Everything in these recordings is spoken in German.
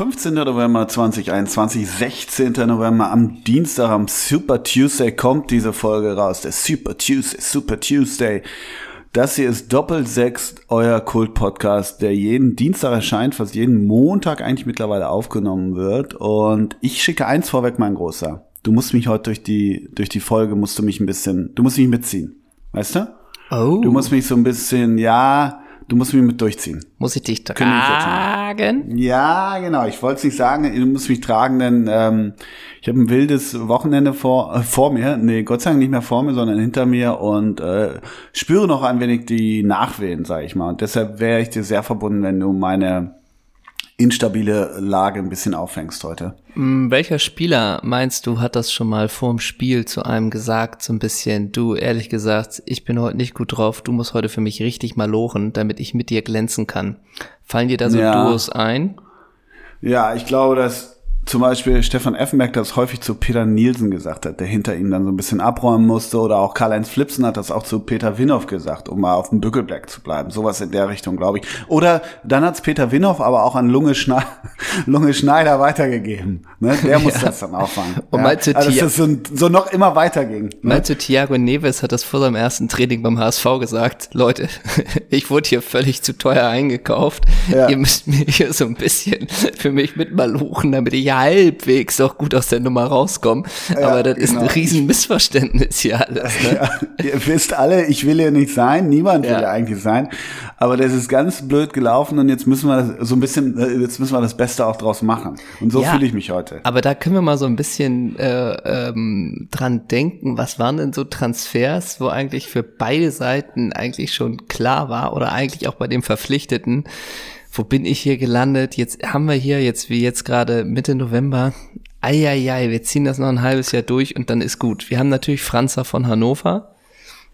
15. November 2021, 16. November am Dienstag, am Super Tuesday kommt diese Folge raus. Der Super Tuesday, Super Tuesday. Das hier ist Doppel Sechs, euer Kult-Podcast, der jeden Dienstag erscheint, fast jeden Montag eigentlich mittlerweile aufgenommen wird. Und ich schicke eins vorweg, mein Großer. Du musst mich heute durch die, durch die Folge, musst du mich ein bisschen, du musst mich mitziehen. Weißt du? Oh. Du musst mich so ein bisschen, ja, du musst mich mit durchziehen. Muss ich dich tragen? Ja, genau. Ich wollte es nicht sagen, du musst mich tragen, denn ähm, ich habe ein wildes Wochenende vor, äh, vor mir. Nee, Gott sei Dank nicht mehr vor mir, sondern hinter mir und äh, spüre noch ein wenig die Nachwehen, sag ich mal. Und deshalb wäre ich dir sehr verbunden, wenn du meine instabile Lage ein bisschen auffängst heute. Hm, Welcher Spieler meinst du, hat das schon mal vorm Spiel zu einem gesagt, so ein bisschen, du, ehrlich gesagt, ich bin heute nicht gut drauf, du musst heute für mich richtig mal lochen, damit ich mit dir glänzen kann. Fallen dir da so Ja. Duos ein? Ja, ich glaube, dass zum Beispiel Stefan Effenberg das häufig zu Peter Nielsen gesagt hat, der hinter ihm dann so ein bisschen abräumen musste. Oder auch Karl-Heinz Flipsen hat das auch zu Peter Winhoff gesagt, um mal auf dem Bückelblack zu bleiben. Sowas in der Richtung, glaube ich. Oder dann hat's Peter Winhoff aber auch an Lunge, Schne Lunge Schneider weitergegeben. Ne? Der muss Ja. das dann auffangen. Und meinst du, also, dass das so, so noch immer weiterging. Ne? Meinst du, Thiago Neves hat das vor seinem ersten Training beim HSV gesagt? Leute, ich wurde hier völlig zu teuer eingekauft. Ja. Ihr müsst mir hier so ein bisschen für mich mitmaluchen, damit ich halbwegs auch gut aus der Nummer rauskomme. Aber das ist ein genau. riesen Missverständnis hier alles. Ne? Ja, ihr wisst alle, ich will hier nicht sein, niemand will Ja. hier eigentlich sein, aber das ist ganz blöd gelaufen und jetzt müssen wir das so ein bisschen, äh, jetzt müssen wir das Beste auch draus machen. Und so Ja. fühle ich mich heute. Aber da können wir mal so ein bisschen äh, ähm, dran denken, was waren denn so Transfers, wo eigentlich für beide Seiten eigentlich schon klar war oder eigentlich auch bei dem Verpflichteten, wo bin ich hier gelandet? Jetzt haben wir hier jetzt wie jetzt gerade Mitte November. Eieiei, wir ziehen das noch ein halbes Jahr durch und dann ist gut. Wir haben natürlich Franzer von Hannover.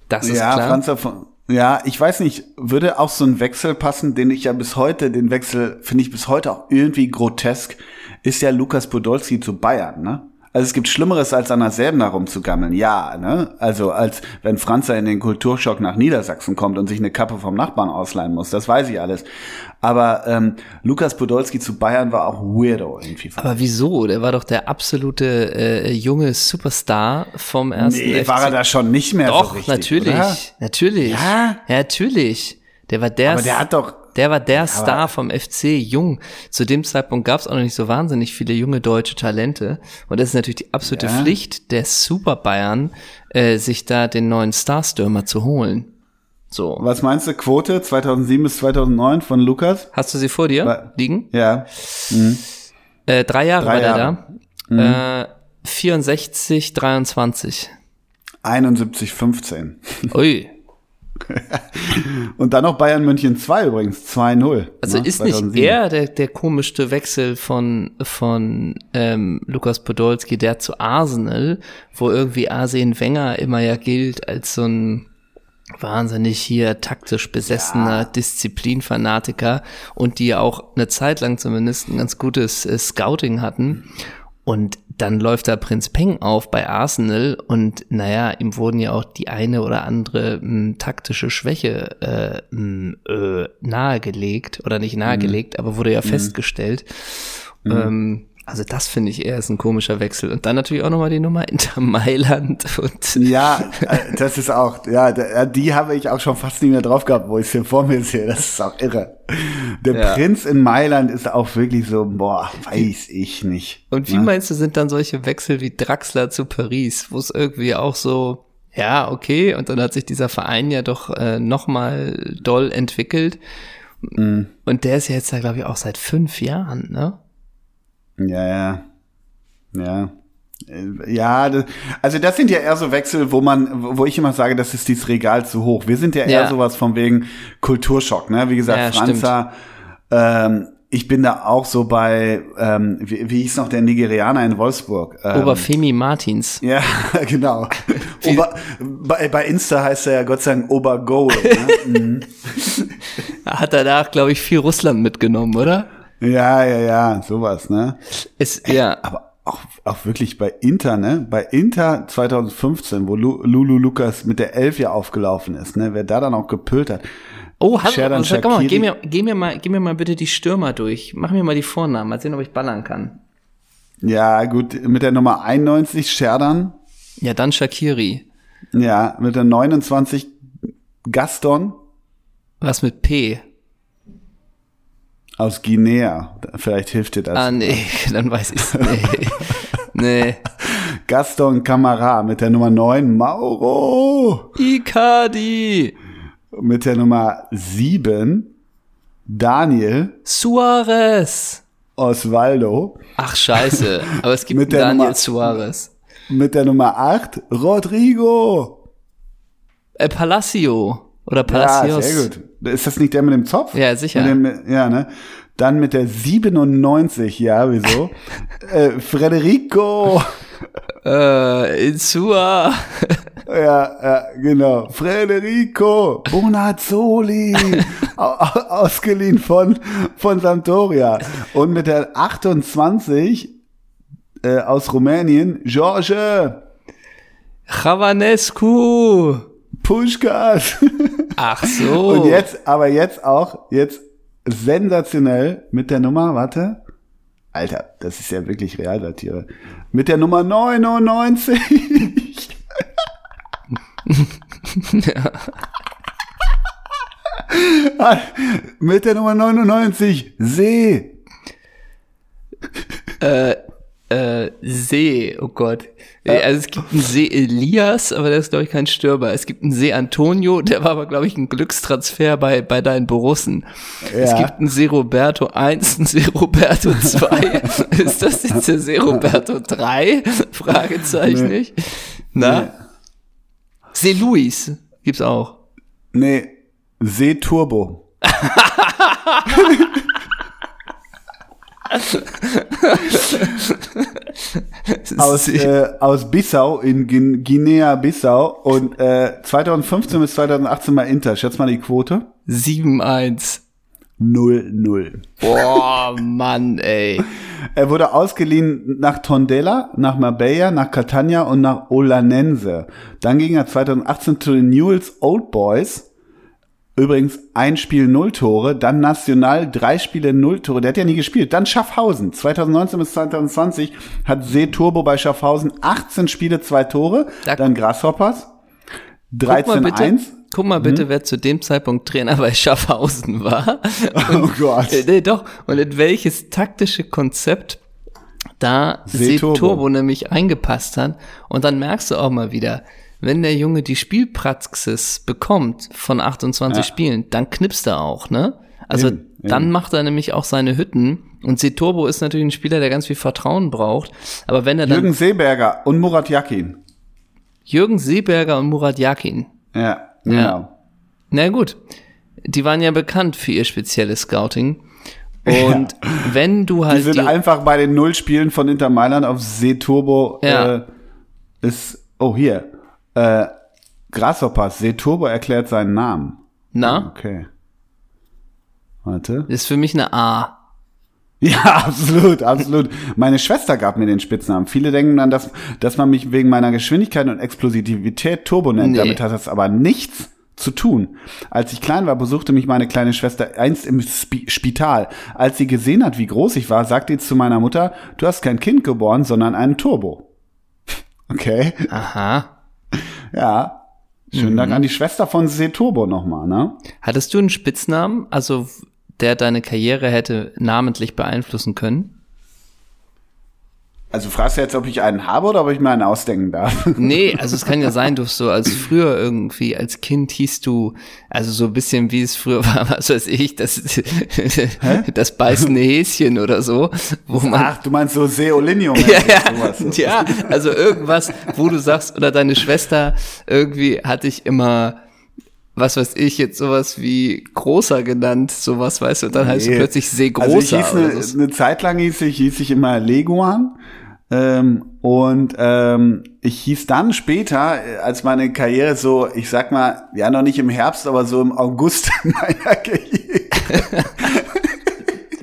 Das ist ja, klar. Franz davon. Ja, ich weiß nicht, würde auch so ein Wechsel passen, den ich ja bis heute, den Wechsel finde ich bis heute auch irgendwie grotesk, ist ja Lukas Podolski zu Bayern, ne? Also es gibt Schlimmeres, als an der Selbener rumzugammeln. Ja, ne? Also als wenn Franzer in den Kulturschock nach Niedersachsen kommt und sich eine Kappe vom Nachbarn ausleihen muss. Das weiß ich alles. Aber ähm, Lukas Podolski zu Bayern war auch weirdo irgendwie. Aber wieso? Der war doch der absolute äh, junge Superstar vom ersten nee, FC. war er da schon nicht mehr Doch, so richtig, natürlich, Oder? natürlich. Ja? ja, natürlich. Der war der, Aber der hat doch der war der Star vom FC, jung. Zu dem Zeitpunkt gab es auch noch nicht so wahnsinnig viele junge deutsche Talente. Und das ist natürlich die absolute Ja. Pflicht der Super Bayern, äh, sich da den neuen Starstürmer zu holen. So. Was meinst du, Quote 2007 bis 2009 von Lukas? Hast du sie vor dir Wa- liegen? Ja. Äh, drei Jahre Drei war der Jahre. Mhm. da. Äh, 64, 23. 71, 15. Ui. Und dann noch Bayern München 2 übrigens, 2-0. Also ne, ist nicht 2007. er der, der komischste Wechsel von, von ähm, Lukas Podolski, der zu Arsenal, wo irgendwie Arsene Wenger immer ja gilt als so ein wahnsinnig hier taktisch besessener Disziplinfanatiker und die ja auch eine Zeit lang zumindest ein ganz gutes äh, Scouting hatten. Und dann läuft da Prinz Peng auf bei Arsenal und naja, ihm wurden ja auch die eine oder andere m, taktische Schwäche äh, m, äh, nahegelegt oder nicht nahegelegt, aber wurde ja festgestellt. Ähm, also das finde ich eher ist ein komischer Wechsel. Und dann natürlich auch nochmal die Nummer Inter Mailand und Ja, äh, das ist auch, ja, die habe ich auch schon fast nicht mehr drauf gehabt, wo ich es hier vor mir sehe. Das ist auch irre. Der Ja. Prinz in Mailand ist auch wirklich so, boah, weiß ich nicht. Und wie Ne? meinst du, sind dann solche Wechsel wie Draxler zu Paris, wo es irgendwie auch so, ja, okay, und dann hat sich dieser Verein ja doch äh, nochmal doll entwickelt. Mhm. Und der ist ja jetzt da, glaube ich, auch seit fünf Jahren, ne? Ja, ja. Ja. Äh, Ja, also das sind ja eher so Wechsel, wo man, wo ich immer sage, das ist dieses Regal zu hoch. Wir sind ja eher Ja. sowas von wegen Kulturschock, ne? Wie gesagt, Ja, Franzer, ähm, ich bin da auch so bei, ähm, wie, wie hieß noch der Nigerianer in Wolfsburg? Ähm, Oberfemi Martins. ja, genau. Ober, bei, bei Insta heißt er ja Gott sei Dank Obergoal. Ne? Mhm. Hat danach, glaube ich, viel Russland mitgenommen, oder? Ja, ja, ja, sowas, ne? Ist, ja. Aber auch, auch wirklich bei Inter, ne? Bei Inter 2015, wo Lu, Lulu Lukas mit der Elf ja aufgelaufen ist, ne? Wer da dann auch gepölt hat. Oh, hallo, Sherdan sag mal, geh mir, geh, mir mal, geh mir mal bitte die Stürmer durch. Mach mir mal die Vornamen, mal sehen, ob ich ballern kann. Ja, gut, mit der Nummer 91 Sherdan. Ja, dann Shakiri. Ja, mit der 29 Gaston Was mit P? Aus Guinea. Vielleicht hilft dir das. Ah, nee, dann weiß ich's. Nee. nee. Gaston Camara mit der Nummer 9 Mauro. Icardi. Mit der Nummer 7 Daniel Suarez. Osvaldo. Ach, scheiße. Aber es gibt Daniel Nummer- Suarez. Mit der Nummer 8 Rodrigo. Äh, Palacio. Oder Ja, Palacios. sehr gut. Ist das nicht der mit dem Zopf? Ja, sicher. Dem, ja, ne? Dann mit der 97, ja, wieso? äh, Federico. Äh, Insua. Ja, ja, genau. Federico Bonazzoli. au- au- ausgeliehen von, von Sampdoria. Und mit der 28 äh, aus Rumänien, George Chavanescu. Puschkas. Ach so. Und jetzt, aber jetzt auch, jetzt sensationell mit der Nummer, warte. Alter, das ist ja wirklich Realsatire. Mit der Nummer 99. mit der Nummer 99. See. äh, See, oh Gott. Äh, Also es gibt einen See Elias, aber der ist, glaube ich, kein Stürmer. Es gibt einen See Antonio, der war aber, glaube ich, ein Glückstransfer bei, bei deinen Borussen. Es Ja. gibt einen See Roberto 1, einen See Roberto 2. ist das jetzt der See Roberto 3? Fragezeichen Nee. nicht. Na? See Luis gibt's auch. Nee, See Turbo. aus, äh, aus Bissau in Guin- Guinea-Bissau und äh, 2015 bis 2018 mal Inter. Schätz mal die Quote. 7-1. 0-0. Boah, Mann, ey. Er wurde ausgeliehen nach Tondela, nach Marbella, nach Catania und nach Olanense. Dann ging er 2018 zu den Newell's Old Boys. Übrigens ein Spiel null Tore, dann National drei Spiele null Tore. Der hat ja nie gespielt. Dann Schaffhausen. 2019 bis 2020 hat See Turbo bei Schaffhausen 18 Spiele, zwei Tore. Da- dann Grasshoppers. Guck mal bitte, 13-1. guck mal bitte, wer zu dem Zeitpunkt Trainer bei Schaffhausen war. Oh Gott. Äh, nee, doch. Und in welches taktische Konzept da Seeturbo. Seeturbo nämlich eingepasst hat. Und dann merkst du auch mal wieder, wenn der Junge die Spielpraxis bekommt von 28 Ja. Spielen, dann knipst er auch, ne? Also Eben, dann eben. macht er nämlich auch seine Hütten. Und Seeturbo ist natürlich ein Spieler, der ganz viel Vertrauen braucht. Aber wenn er dann Jürgen Seeberger und Murat Yakin. Jürgen Seeberger und Murat Yakin, Ja, genau. Na gut, die waren ja bekannt für ihr spezielles Scouting. Und wenn du Die halt sind die, einfach bei den Nullspielen von Inter Mailand auf Seeturbo Ja. äh, ist, oh hier, äh, Grasshoppers, Seeturbo erklärt seinen Namen. na, Okay. Warte. ist für mich eine A. Ja, absolut, absolut. Meine Schwester gab mir den Spitznamen. Viele denken dann, dass, dass man mich wegen meiner Geschwindigkeit und Explosivität Turbo nennt. Nee. Damit hat das aber nichts zu tun. Als ich klein war, besuchte mich meine kleine Schwester einst im Spi Spital. Als sie gesehen hat, wie groß ich war, sagte sie zu meiner Mutter, du hast kein Kind geboren, sondern einen Turbo. Okay, Aha. Ja. Schönen Mhm. Dank an die Schwester von See Turbo nochmal, ne? Hattest du einen Spitznamen, also der deine Karriere hätte namentlich beeinflussen können? Also fragst du jetzt, ob ich einen habe oder ob ich mir einen ausdenken darf? Nee, also es kann ja sein, du so als früher irgendwie, als Kind hieß du, also so ein bisschen wie es früher war, was weiß ich, das, das beißende Häschen oder so, wo man Ach, du meinst so Seolinium. ja, sowas. ja, ja, also irgendwas, wo du sagst, oder deine Schwester irgendwie hatte ich immer, was weiß ich, jetzt sowas wie großer genannt, sowas, weißt du, und dann heißt du Nee. plötzlich sehr Also ich hieß eine, so. eine Zeit lang hieß ich, hieß ich immer Leguan. Ähm, und ähm, ich hieß dann später, äh, als meine Karriere so, ich sag mal, ja noch nicht im Herbst, aber so im August meiner Karriere.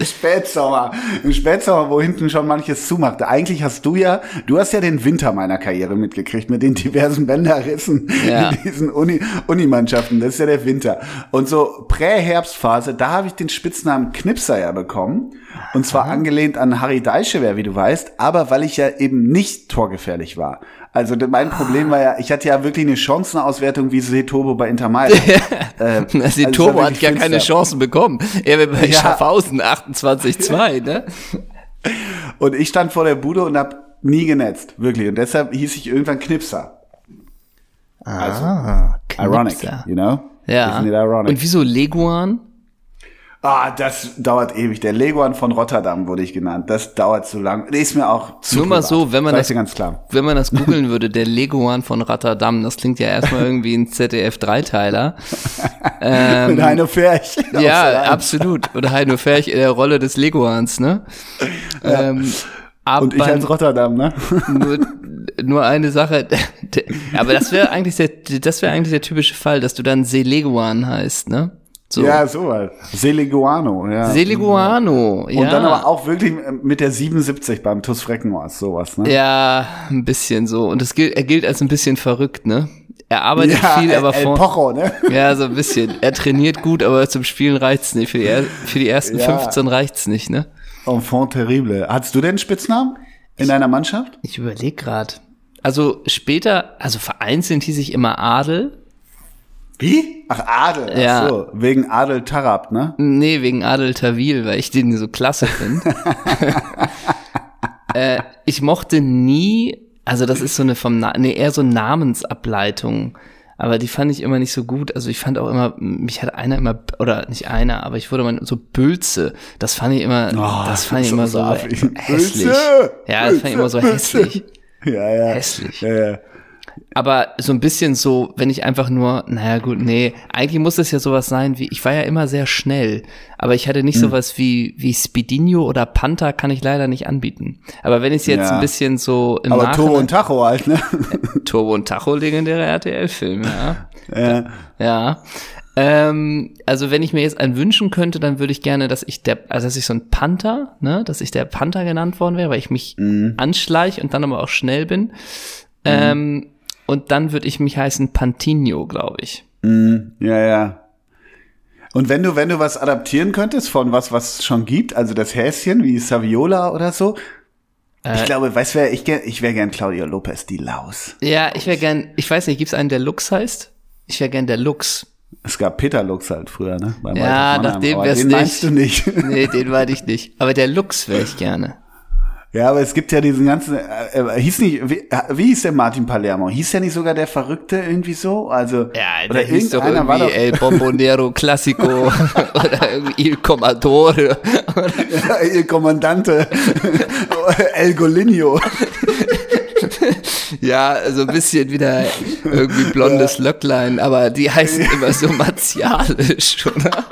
Spätsommer. Im Spätsommer, wo hinten schon manches zumachte. Eigentlich hast du ja, du hast ja den Winter meiner Karriere mitgekriegt mit den diversen Bänderrissen Ja. in diesen Uni, Unimannschaften. Das ist ja der Winter. Und so Prä-Herbstphase, da habe ich den Spitznamen Knipser ja bekommen. Und zwar angelehnt an Harry Deichewer, wie du weißt, aber weil ich ja eben nicht torgefährlich war. Also mein Problem war ja, ich hatte ja wirklich eine Chancenauswertung wie Setobo bei Inter Mailand. äh, Na, also hat ja keine. Chancen bekommen. Er war bei Ja. Schaffhausen 28-2, ne? Und ich stand vor der Bude und hab nie genetzt, wirklich. Und deshalb hieß ich irgendwann Knipser. Also, Ah, ironic, Knipser. you know? Ja. Ironic? Und wieso Leguan? Ah, das dauert ewig. Der Leguan von Rotterdam wurde ich genannt. Das dauert zu lang. Der ist mir auch zu Nur mal privat. so, wenn man das- dir ganz klar. Wenn man das googeln würde, der Leguan von Rotterdam, das klingt ja erstmal irgendwie ein ZDF-Dreiteiler. Mit Heino Ferch. Ähm, Ja, absolut. Oder Heino Ferch in der Rolle des Leguans, ne? Ähm, aber Und ich als Rotterdam, ne? nur, nur eine Sache. Aber das wäre eigentlich der, das wäre eigentlich der typische Fall, dass du dann Seleguan heißt, ne? So. Ja, sowas. Seleguano, ja. Seleguano, ja. Und dann aber auch wirklich mit der 77 beim TuS Freckenhaus, sowas, ne? Ja, ein bisschen so. Und es gilt, er gilt als ein bisschen verrückt, ne? Er arbeitet viel, El, aber El vor. Pocho, ne? Ja, so ein bisschen. Er trainiert gut, aber zum Spielen reicht's nicht. Für die, für die ersten Ja. 15 reicht's nicht, ne? Enfant terrible. Hattest du denn einen Spitznamen in deiner Mannschaft? Ich überlege gerade. Also später, also vereinzelt hieß ich immer Adel. Wie? Ach, Adel. Ja. Ach so, wegen Adel Tarab, ne? Nee, wegen Adel Tawil, weil ich den so klasse finde. äh, ich mochte nie, also das ist so eine vom, Na nee, eher so Namensableitung. Aber die fand ich immer nicht so gut. Also ich fand auch immer, mich hat einer immer, oder nicht einer, aber ich wurde mal so Bülze. Das fand ich immer, Oh, das fand ich so immer so affig. hässlich. Bülze, Ja, das fand ich immer so Bülze, hässlich. Ja, ja. Hässlich. Ja, ja. Aber so ein bisschen so, wenn ich einfach nur, naja gut, nee, eigentlich muss es ja sowas sein wie, ich war ja immer sehr schnell, aber ich hatte nicht sowas wie, wie Spidinho oder Panther kann ich leider nicht anbieten. Aber wenn ich es jetzt Ja. ein bisschen so im Aber Nachhinein, Turbo und Tacho halt, ne? Turbo und Tacho, legendäre RTL-Film, ja. ja. Ja. Ähm, also wenn ich mir jetzt einen wünschen könnte, dann würde ich gerne, dass ich der, also dass ich so ein Panther, ne, dass ich der Panther genannt worden wäre, weil ich mich Mhm. anschleich und dann aber auch schnell bin. Ähm, und dann würde ich mich heißen Pantinho, glaube ich. Ja, ja. Und wenn du, wenn du was adaptieren könntest von was, was es schon gibt, also das Häschen wie Saviola oder so, Äh. ich glaube, weißt du, wer ich ich wäre gern Claudio Lopez, die Laus. Ja, ich wäre gern, ich weiß nicht, gibt's einen, der Lux heißt? Ich wäre gern der Lux. Es gab Peter Lux halt früher, ne? Bei Ja, nach dem wär's den nicht. meinst du nicht. Nee, den meine ich nicht. Aber der Lux wäre ich gerne. Ja, aber es gibt ja diesen ganzen, äh, äh, hieß nicht, wie, wie hieß der Martin Palermo? Hieß der nicht sogar der Verrückte irgendwie so? Also, Ja, oder der hieß doch irgendeiner war irgendwie doch, El Bombonero Classico oder irgendwie Il Commodore. Il Kommandante, El Golinho. Ja, so ein bisschen wieder irgendwie blondes Löcklein, aber die heißen immer so martialisch, oder?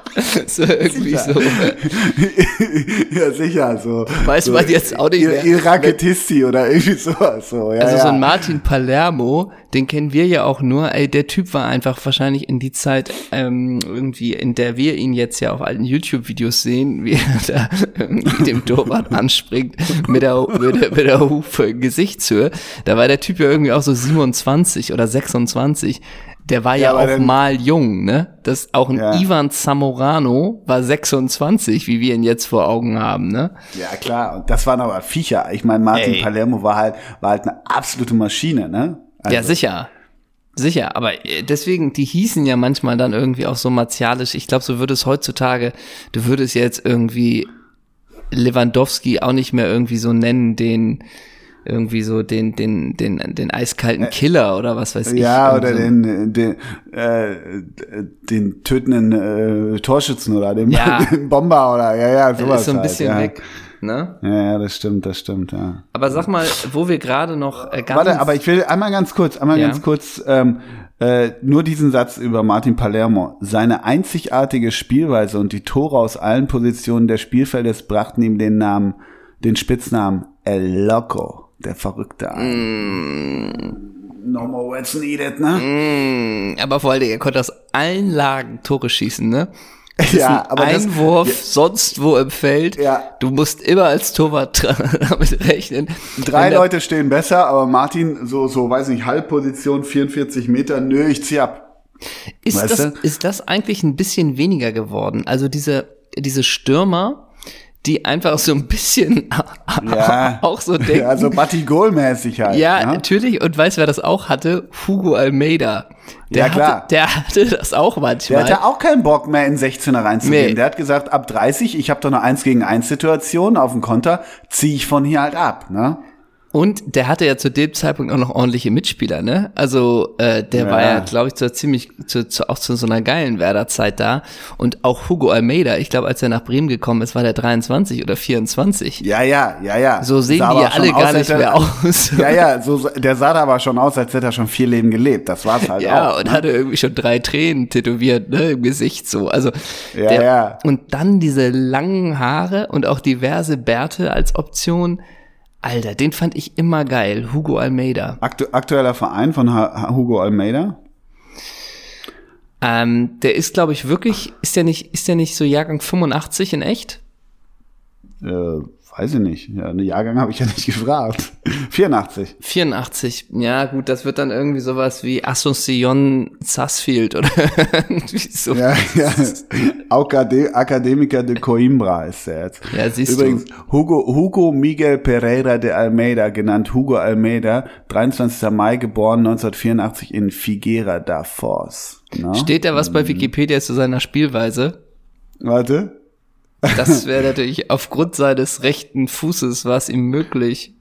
So irgendwie so. ja, sicher, so. Weiß so, man jetzt auch nicht mehr. Il Raketisti oder irgendwie sowas, so, ja. Also ja. so ein Martin Palermo, den kennen wir ja auch nur. Ey, der Typ war einfach wahrscheinlich in die Zeit ähm, irgendwie, in der wir ihn jetzt ja auf alten YouTube-Videos sehen, wie er da irgendwie dem Torwart anspringt mit der, mit der, mit der Hufe Gesichtshöhe. Da war der Typ ja irgendwie auch so 27 oder 26. Der war ja, Ja, auch dann- mal jung, ne? Das auch ein Ja. Ivan Zamorano war 26, wie wir ihn jetzt vor Augen haben, ne? Ja, klar. Und das waren aber Viecher. Ich meine, Martin Ey. Palermo war halt, war halt eine absolute Maschine, ne? Also, Ja, sicher. Sicher, aber äh, deswegen, die hießen ja manchmal dann irgendwie auch so martialisch. Ich glaube, so würde es heutzutage, du würdest jetzt irgendwie Lewandowski auch nicht mehr irgendwie so nennen, den irgendwie so den, den, den, den eiskalten Killer oder was weiß ich. Ja, oder so. den, den, äh, den tötenden äh, Torschützen oder den, Ja. den Bomber oder ja, ja, sowas. ist so ein halt, bisschen ja. weg. Ne? Ja, ja, das stimmt, das stimmt, ja. Aber sag mal, wo wir gerade noch äh, ganz Warte, aber ich will einmal ganz kurz, einmal Ja. ganz kurz, ähm, äh, nur diesen Satz über Martin Palermo. Seine einzigartige Spielweise und die Tore aus allen Positionen des Spielfeldes brachten ihm den Namen, den Spitznamen El Loco, der Verrückte ein. No more words needed, ne? Mm, aber vor allem, er konnte aus allen Lagen Tore schießen, ne? Das ja, aber Einwurf das, ja. sonst wo im Feld. Ja. Du musst immer als Torwart damit rechnen. Drei Leute stehen besser, aber Martin, so, so, weiß nicht, Halbposition, 44 Meter, nö, ich zieh ab. Ist weißt das, ist das eigentlich ein bisschen weniger geworden? Also diese, diese Stürmer, die einfach so ein bisschen ja, auch so denken. Also Batigol-mäßig halt. Ja, ne? natürlich. Und weißt wer das auch hatte? Hugo Almeida. Der ja, klar. Hatte, der hatte das auch manchmal. Der hatte auch keinen Bock mehr in 16er reinzugehen. Nee. Der hat gesagt, ab 30, ich habe doch eine 1 gegen 1 Situation auf dem Konter, ziehe ich von hier halt ab. Ne? Und der hatte ja zu dem Zeitpunkt auch noch ordentliche Mitspieler, ne? Also äh, der ja. war ja, glaube ich, zu ziemlich zu, zu, auch zu so einer geilen Werder-Zeit da. Und auch Hugo Almeida, ich glaube, als er nach Bremen gekommen ist, war der 23 oder 24. Ja, ja, ja, ja. So sehen die ja alle gar nicht mehr aus. Ja, ja, so, der sah da aber schon aus, als hätte er schon vier Leben gelebt. Das war's halt ja, auch. Ja, und ne? hatte irgendwie schon drei Tränen tätowiert, ne, im Gesicht so. Also ja, der, ja. Und dann diese langen Haare und auch diverse Bärte als Option Alter, den fand ich immer geil. Hugo Almeida. Aktu aktueller Verein von ha Hugo Almeida? Ähm, der ist, glaube ich, wirklich, ist der nicht, ist der nicht so Jahrgang 85 in echt? Äh, Weiß ich nicht. Ja, eine Jahrgang habe ich ja nicht gefragt. 84. 84. Ja, gut, das wird dann irgendwie sowas wie Asunción Sassfield oder so. Ja, ja. Akade Akademiker de Coimbra ist er jetzt. Ja, siehst Übrigens, du. Hugo, Hugo Miguel Pereira de Almeida, genannt Hugo Almeida, 23. Mai geboren, 1984 in Figuera da Foz. No? Steht da was bei Wikipedia zu seiner Spielweise? Warte. Das wäre natürlich aufgrund seines rechten Fußes war es ihm möglich.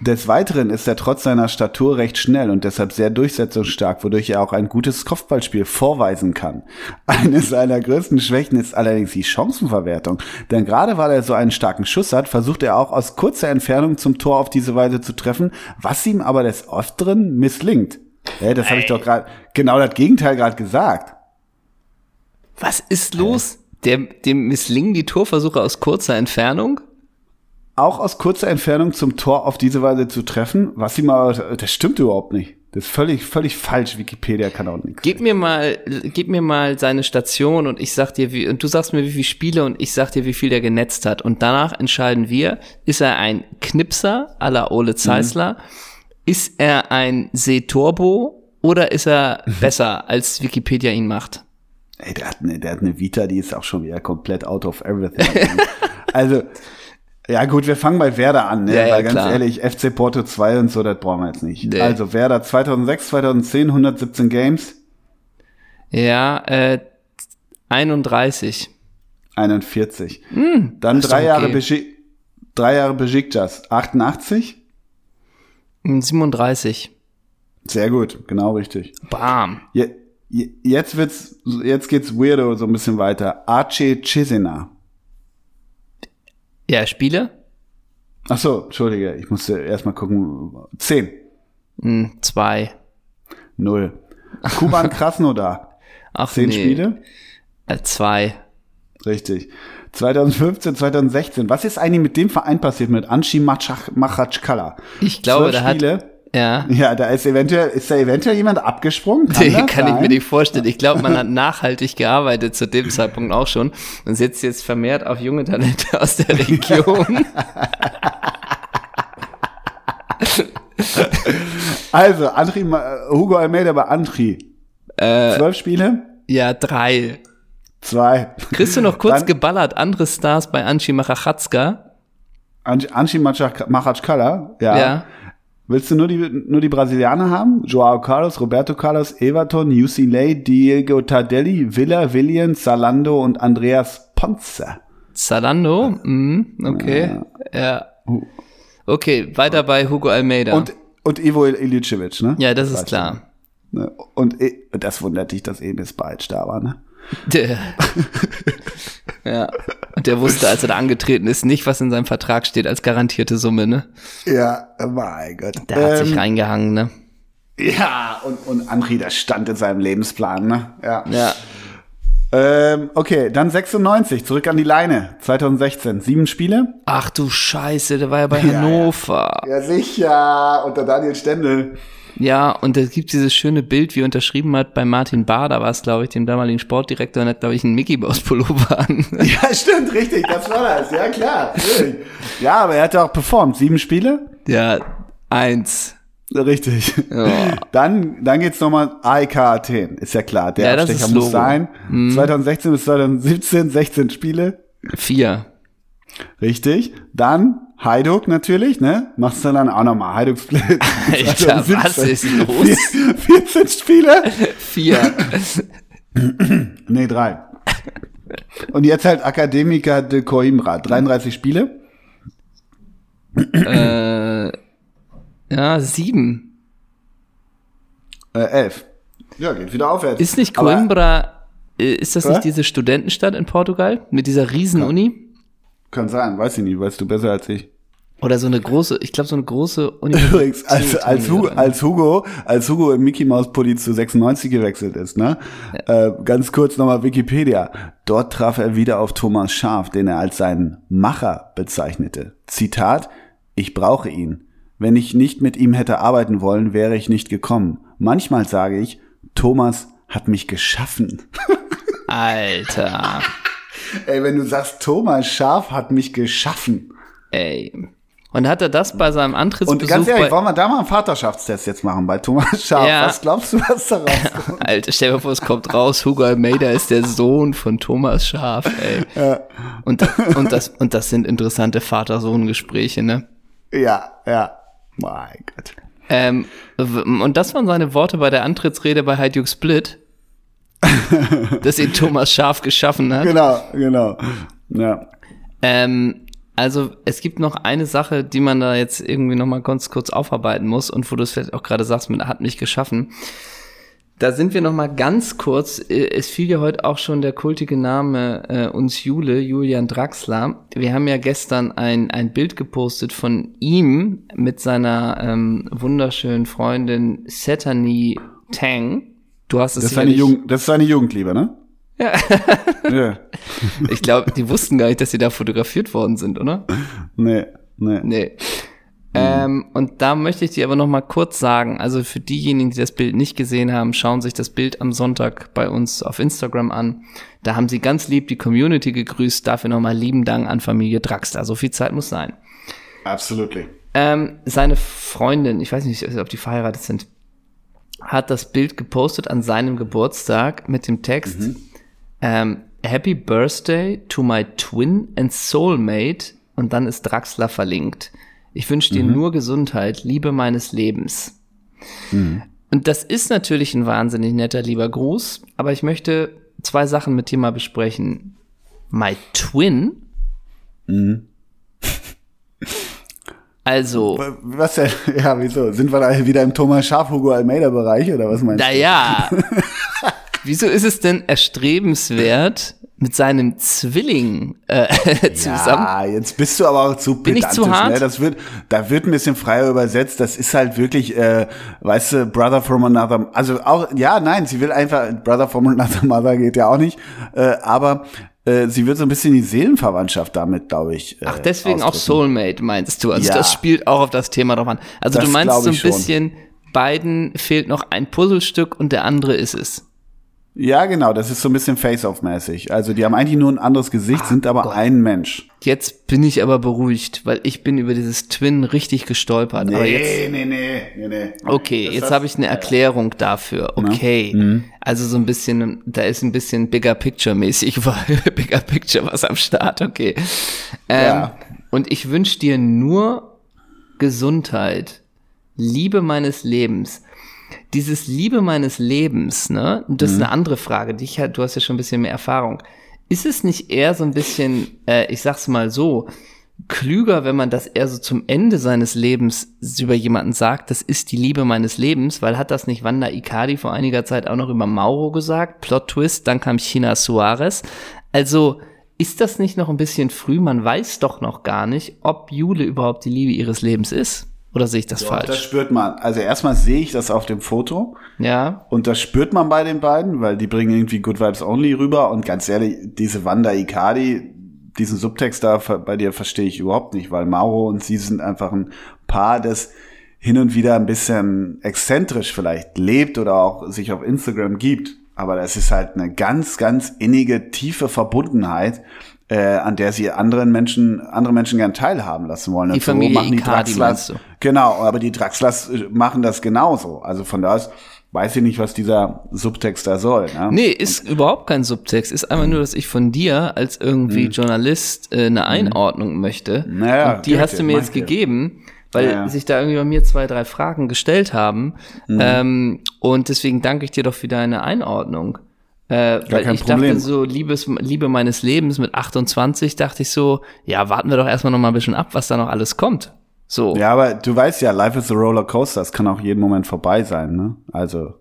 Des Weiteren ist er trotz seiner Statur recht schnell und deshalb sehr durchsetzungsstark, wodurch er auch ein gutes Kopfballspiel vorweisen kann. Eine seiner größten Schwächen ist allerdings die Chancenverwertung. Denn gerade weil er so einen starken Schuss hat, versucht er auch aus kurzer Entfernung zum Tor auf diese Weise zu treffen, was ihm aber des Öfteren misslingt. Ja, das habe ich doch gerade genau das Gegenteil gerade gesagt. Was ist los? Der, dem misslingen die Torversuche aus kurzer Entfernung? Auch aus kurzer Entfernung zum Tor auf diese Weise zu treffen, was ihm aber, das stimmt überhaupt nicht. Das ist völlig, völlig falsch. Wikipedia kann auch nichts. Gib mir mal, gib mir mal seine Station und ich sag dir, wie, und du sagst mir, wie viele Spiele und ich sag dir, wie viel der genetzt hat. Und danach entscheiden wir, ist er ein Knipser à la Ole Zeisler? Mhm. Ist er ein Seetorbo oder ist er besser, als Wikipedia ihn macht? Ey, der hat, eine, der hat eine Vita, die ist auch schon wieder komplett out of everything. also, ja gut, wir fangen bei Werder an, ne? Ja, ja, Weil ganz klar. ehrlich, FC Porto 2 und so, das brauchen wir jetzt nicht. Nee. Also Werder 2006, 2010, 117 Games. Ja, äh, 31. 41. Hm, Dann drei okay. Jahre, Besiktas, drei Jahre Besiktas, 88. 37. Sehr gut, genau richtig. Bam. Je, Jetzt wird's, jetzt geht's weirdo so ein bisschen weiter. Archie Chisina. Ja, Spiele? Ach so, entschuldige, ich musste erstmal gucken. Zehn. Hm, zwei. Null. Kuban Krasnodar. Ach, Zehn nee. Spiele? Äh, zwei. Richtig. 2015, 2016. Was ist eigentlich mit dem Verein passiert, mit Anshi Machatschkala? Ich glaube, Zwölf da Spiele, hat ja. Ja, da ist eventuell, ist da eventuell jemand abgesprungen? Kann, nee, kann ich mir nicht vorstellen. Ich glaube, man hat nachhaltig gearbeitet zu dem Zeitpunkt auch schon und setzt jetzt vermehrt auf junge Talente aus der Region. also, Andri, Hugo Almeida bei Andri. Äh, Zwölf Spiele? Ja, drei. Zwei. Kriegst du noch kurz Dann, geballert andere Stars bei Anchi Machachatzka? Anchi Machatschkala? Ja. ja. Willst du nur die, nur die Brasilianer haben? Joao Carlos, Roberto Carlos, Everton, Lay, Diego Tardelli, Villa, William, Salando und Andreas Ponce. Salando? Mhm, okay. Ja. ja. Okay, weiter bei Hugo Almeida. Und, und Ivo Ilicevic, ne? Ja, das, ist klar. Ne? Und das wundert dich, dass Emis Balc da war, ne? Der, ja. Und der wusste, als er da angetreten ist, nicht, was in seinem Vertrag steht als garantierte Summe, ne? Ja, mein Gott. Der ähm, hat sich ähm, reingehangen, ne? Ja, und, und Andri, das stand in seinem Lebensplan, ne? Ja. ja. Ähm, okay, dann 96, zurück an die Leine, 2016, sieben Spiele. Ach du Scheiße, der war ja bei Hannover. Ja, ja. ja sicher, unter Daniel Stendel. Ja, und es gibt dieses schöne Bild, wie er unterschrieben hat bei Martin Bader, war es, glaube ich, dem damaligen Sportdirektor, und hat, glaube ich, einen Mickey Mouse Pullover an. Ja, stimmt, richtig, das war das. Ja, klar. Natürlich. Ja, aber er hat ja auch performt. Sieben Spiele? Ja, eins. Richtig. Ja. Dann, dann geht's nochmal AEK Athen. Ist ja klar, der Ja, Abstecher muss Logo. sein. 2016 bis 2017, 16 Spiele. Vier. Richtig. Dann Hajduk natürlich, ne? Machst du dann auch nochmal. Hajduk Split. Alter, was ist los? 14 Spiele? Vier. Nee, drei. Und jetzt halt Akademiker de Coimbra. 33 Spiele. äh, ja, sieben. Äh, elf. Ja, geht wieder aufwärts. Ist nicht Aber- Coimbra, äh, ist das nicht diese Studentenstadt in Portugal? Mit dieser Riesenuni? Kann sein, weiß ich nicht, weißt du besser als ich. Oder so eine große, ich glaube so eine große Universität. Übrigens, als, als, Hugo, als Hugo, als Hugo im Mickey Mouse Pulli zu 96 gewechselt ist, ne? Äh, ganz kurz nochmal Wikipedia. Dort traf er wieder auf Thomas Scharf, den er als seinen Macher bezeichnete. Zitat, ich brauche ihn. Wenn ich nicht mit ihm hätte arbeiten wollen, wäre ich nicht gekommen. Manchmal sage ich, Thomas hat mich geschaffen. Alter. Ey, wenn du sagst, Thomas Scharf hat mich geschaffen. Ey. Und hat er das bei seinem Und Antrittsbesuch ganz ehrlich, wollen wir da mal einen Vaterschaftstest jetzt machen bei Thomas Scharf? Ja. Was glaubst du, was da rauskommt? Alter, stell dir mal vor, es kommt raus, Hugo Almeida ist der Sohn von Thomas Schaf, ey. Und, und, das, und das sind interessante Vater-Sohn-Gespräche, ne? Ja, ja. Mein Gott. Ähm, und das waren seine Worte bei der Antrittsrede bei Hajduk Split, dass ihn Thomas Schaf geschaffen hat. Genau, genau. Ja. Ähm, also es gibt noch eine Sache, die man da jetzt irgendwie noch mal ganz kurz aufarbeiten muss und wo du es vielleicht auch gerade sagst, mit hat mich geschaffen. Da sind wir noch mal ganz kurz. äh, Es fiel ja heute auch schon der kultige Name äh, uns Jule, Julian Draxler. Wir haben ja gestern ein ein Bild gepostet von ihm mit seiner ähm, wunderschönen Freundin Setani Tang. Du hast es Das ist seine, sicherlich- Jugend, das ist seine Jugendliebe, ne? Ja. ja. Ich glaube, die wussten gar nicht, dass sie da fotografiert worden sind, oder? Nee, nee. Nee. Ähm, und da möchte ich dir aber noch mal kurz sagen, also für diejenigen, die das Bild nicht gesehen haben, schauen sich das Bild am Sonntag bei uns auf Instagram an. Da haben sie ganz lieb die Community gegrüßt. Dafür noch mal lieben Dank an Familie Draxler. So viel Zeit muss sein. Absolutely. Ähm, seine Freundin, ich weiß nicht, ob die verheiratet sind, hat das Bild gepostet an seinem Geburtstag mit dem Text ähm, Happy Birthday to my twin and soulmate und dann ist Draxler verlinkt. Ich wünsche dir nur Gesundheit, Liebe meines Lebens. Und das ist natürlich ein wahnsinnig netter, lieber Gruß, aber ich möchte zwei Sachen mit dir mal besprechen. My twin? Also, Was denn? Ja, wieso? Sind wir da wieder im Thomas Scharf Hugo Almeida Bereich oder was meinst du? Naja, wieso ist es denn erstrebenswert, mit seinem Zwilling äh, zusammen? Ja, jetzt bist du aber auch zu Bin ich zu pedantisch, hart? Ne? Das wird, da wird ein bisschen freier übersetzt. Das ist halt wirklich, äh, weißt du, Brother from another. Also auch, ja, nein, sie will einfach Brother from another mother geht ja auch nicht. Äh, aber äh, sie wird so ein bisschen die Seelenverwandtschaft damit, glaube ich. Äh, Ach, deswegen auch ausdrücken. Soulmate meinst du? Also Ja. das spielt auch auf das Thema drauf an. Also Das du meinst so ein schon. bisschen, beiden fehlt noch ein Puzzlestück und der andere ist es. Ja, genau, das ist so ein bisschen Face-Off-mäßig. Also die haben eigentlich nur ein anderes Gesicht, sind aber ein Mensch. Jetzt bin ich aber beruhigt, weil ich bin über dieses Twin richtig gestolpert. Aber jetzt, nee, nee, nee, nee. okay, Das jetzt habe ich eine Erklärung dafür. Okay, Mhm. also so ein bisschen, da ist ein bisschen Bigger Picture mäßig, weil Bigger Picture was am Start. Okay. Ähm, Ja. Und ich wünsche dir nur Gesundheit, Liebe meines Lebens. Dieses Liebe meines Lebens, ne? Das ist eine andere Frage. Dich halt, du hast ja schon ein bisschen mehr Erfahrung. Ist es nicht eher so ein bisschen, äh, ich sag's mal so, klüger, wenn man das eher so zum Ende seines Lebens über jemanden sagt, das ist die Liebe meines Lebens, weil hat das nicht Wanda Ikadi vor einiger Zeit auch noch über Mauro gesagt? Plot Twist, dann kam China Suarez. Also, ist das nicht noch ein bisschen früh? Man weiß doch noch gar nicht, ob Jule überhaupt die Liebe ihres Lebens ist. Oder sehe ich das Das falsch? spürt man. Also erstmal sehe ich das auf dem Foto. Ja. Und das spürt man bei den beiden, weil die bringen irgendwie Good Vibes Only rüber. Und ganz ehrlich, diese Wanda Ikadi, diesen Subtext da bei dir verstehe ich überhaupt nicht, weil Mauro und sie sind einfach ein Paar, das, hin und wieder ein bisschen exzentrisch vielleicht lebt oder auch sich auf Instagram gibt. Aber das ist halt eine ganz, ganz innige, tiefe Verbundenheit, äh, an der sie anderen Menschen, andere Menschen gern teilhaben lassen wollen. Die Und so Familie machen die Draxlers-? Genau, aber die Draxlers äh, machen das genauso. Also von da aus weiß ich nicht, was dieser Subtext da soll. Ne? Nee, ist überhaupt kein Subtext. Ist einfach nur, dass ich von dir als irgendwie Journalist äh, eine Einordnung möchte. Naja, und die hast du mir jetzt gegeben, weil Ja, ja. sich da irgendwie bei mir zwei, drei Fragen gestellt haben. Mhm. Ähm, und deswegen danke ich dir doch für deine Einordnung. Äh, weil ich Problem. dachte so, Liebes, Liebe meines Lebens mit 28, dachte ich so, ja, warten wir doch erstmal noch mal ein bisschen ab, was da noch alles kommt. So. Ja, aber du weißt ja, Life is a Roller Coaster. Es kann auch jeden Moment vorbei sein. Ne? Also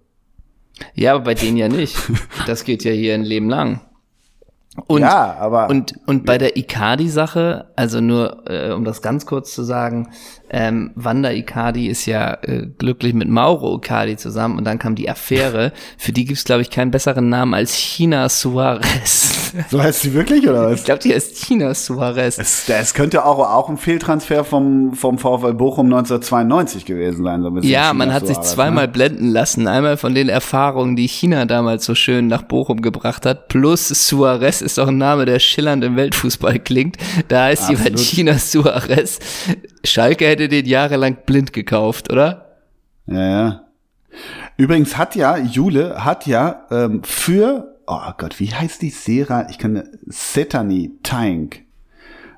Ja, aber bei denen ja nicht. Das geht ja hier ein Leben lang. Und, ja, aber und, und bei der Icardi-Sache, also nur, äh, um das ganz kurz zu sagen, ähm, Wanda Icardi ist ja äh, glücklich mit Mauro Icardi zusammen und dann kam die Affäre. Für die gibt's glaube ich, keinen besseren Namen als China Suarez. So heißt sie wirklich oder was? Ich glaube, die heißt China Suarez. Es, das könnte auch, auch ein Fehltransfer vom, vom VfL Bochum 1992 gewesen sein. So Ja, man hat sich Suarez, zweimal Ne? blenden lassen. Einmal von den Erfahrungen, die China damals so schön nach Bochum gebracht hat. Plus Suarez ist auch ein Name, der schillernd im Weltfußball klingt. Da heißt jemand Absolut. China Suarez. Schalke hätte den jahrelang blind gekauft, oder? Ja, ja. Übrigens hat ja, Jule hat ja ähm, für, oh Gott, wie heißt die Sera? Ich kann, Setani Tank.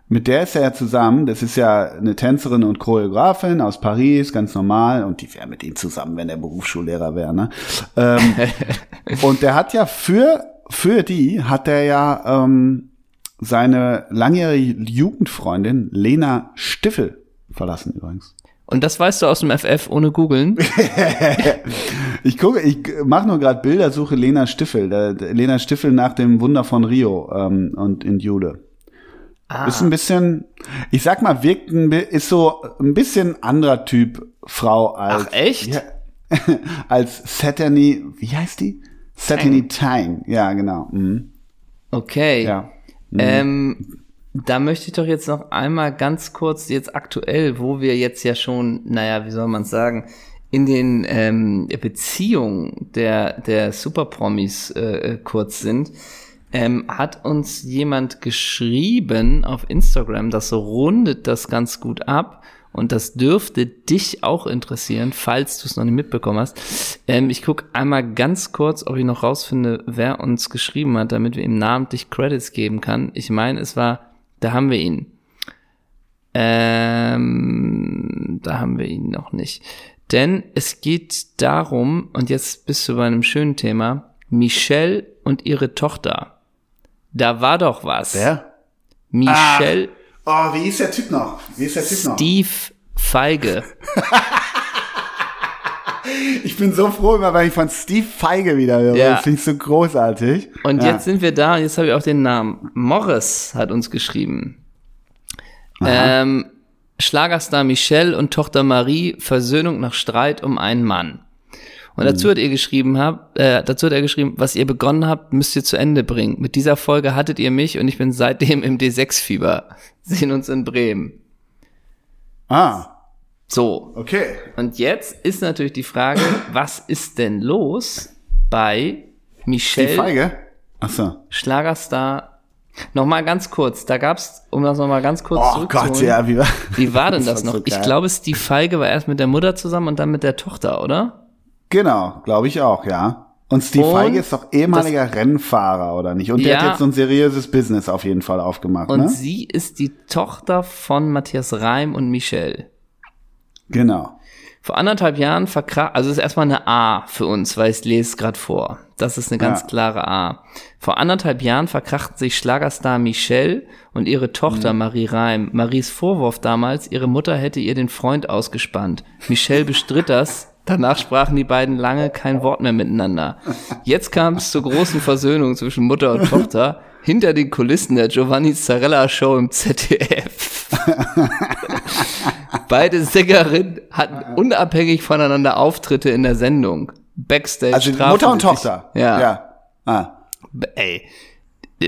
Mit der ist er ja zusammen. Das ist ja eine Tänzerin und Choreografin aus Paris, ganz normal. Und die wäre mit ihm zusammen, wenn er Berufsschullehrer wäre. Ne? Ähm, und der hat ja für, für die hat er ja ähm, seine langjährige Jugendfreundin Lena Stiffel verlassen übrigens. Und das weißt du aus dem FF ohne googeln. Ich gucke, ich mache nur gerade Bildersuche Lena Stiffel. Der Lena Stiffel nach dem Wunder von Rio ähm, und in Jule. Ah. Ist ein bisschen, ich sag mal, wirkt ein, ist so ein bisschen anderer Typ Frau als. Ach, echt? Ja, als Satani, wie heißt die? Satani Tang. Ja, genau. Mhm. Okay. Ja. Ähm, da möchte ich doch jetzt noch einmal ganz kurz, jetzt aktuell, wo wir jetzt ja schon, naja, wie soll man sagen, in den ähm, Beziehungen der, der Superpromis äh, kurz sind, ähm, hat uns jemand geschrieben auf Instagram, das rundet das ganz gut ab. Und das dürfte dich auch interessieren, falls du es noch nicht mitbekommen hast. Ähm, ich gucke einmal ganz kurz, ob ich noch rausfinde, wer uns geschrieben hat, damit wir ihm namentlich Credits geben kann. Ich meine, es war, da haben wir ihn. Ähm, da haben wir ihn noch nicht. Denn es geht darum, und jetzt bist du bei einem schönen Thema, Michelle und ihre Tochter. Da war doch was. Wer? Michelle Oh, wie ist der Typ noch? Wie ist der Typ noch? Steve Feige. Ich bin so froh immer, wenn ich von Steve Feige wieder höre. Ja. Das ich so großartig. Und ja. jetzt sind wir da, jetzt habe ich auch den Namen. Morris hat uns geschrieben. Ähm, Schlagerstar Michelle und Tochter Marie, Versöhnung nach Streit um einen Mann. Und dazu hat ihr geschrieben habt, äh, dazu hat er geschrieben, was ihr begonnen habt, müsst ihr zu Ende bringen. Mit dieser Folge hattet ihr mich und ich bin seitdem im D6-Fieber. Sehen uns in Bremen. Ah, So. okay. Und jetzt ist natürlich die Frage, was ist denn los bei Steve Michelle Feige? Ach so. Schlagerstar. Nochmal ganz kurz, da gab's, um das nochmal ganz kurz Oh zurückzuholen. Gott, ja, wie war, Wie war denn das, war noch? so ich glaube, Steve Feige war erst mit der Mutter zusammen und dann mit der Tochter, oder? Genau, glaube ich auch, ja. Und Steve Und Feige ist doch ehemaliger Rennfahrer, oder nicht? Und der Ja. hat jetzt so ein seriöses Business auf jeden Fall aufgemacht, Und ne? sie ist die Tochter von Matthias Reim und Michelle. Genau. Vor anderthalb Jahren verkracht, also ist erstmal eine A für uns, weil ich lese es gerade vor. Das ist eine ganz Ja. klare A. Vor anderthalb Jahren verkrachten sich Schlagerstar Michelle und ihre Tochter Marie Reim. Maries Vorwurf damals, ihre Mutter hätte ihr den Freund ausgespannt. Michelle bestritt das. Danach sprachen die beiden lange kein Wort mehr miteinander. Jetzt kam es zur großen Versöhnung zwischen Mutter und Tochter hinter den Kulissen der Giovanni Zarella Show im ZDF. Beide Sängerinnen hatten unabhängig voneinander Auftritte in der Sendung. Backstage Also Mutter und sich- Tochter. Ja. ja. Ah. Ey.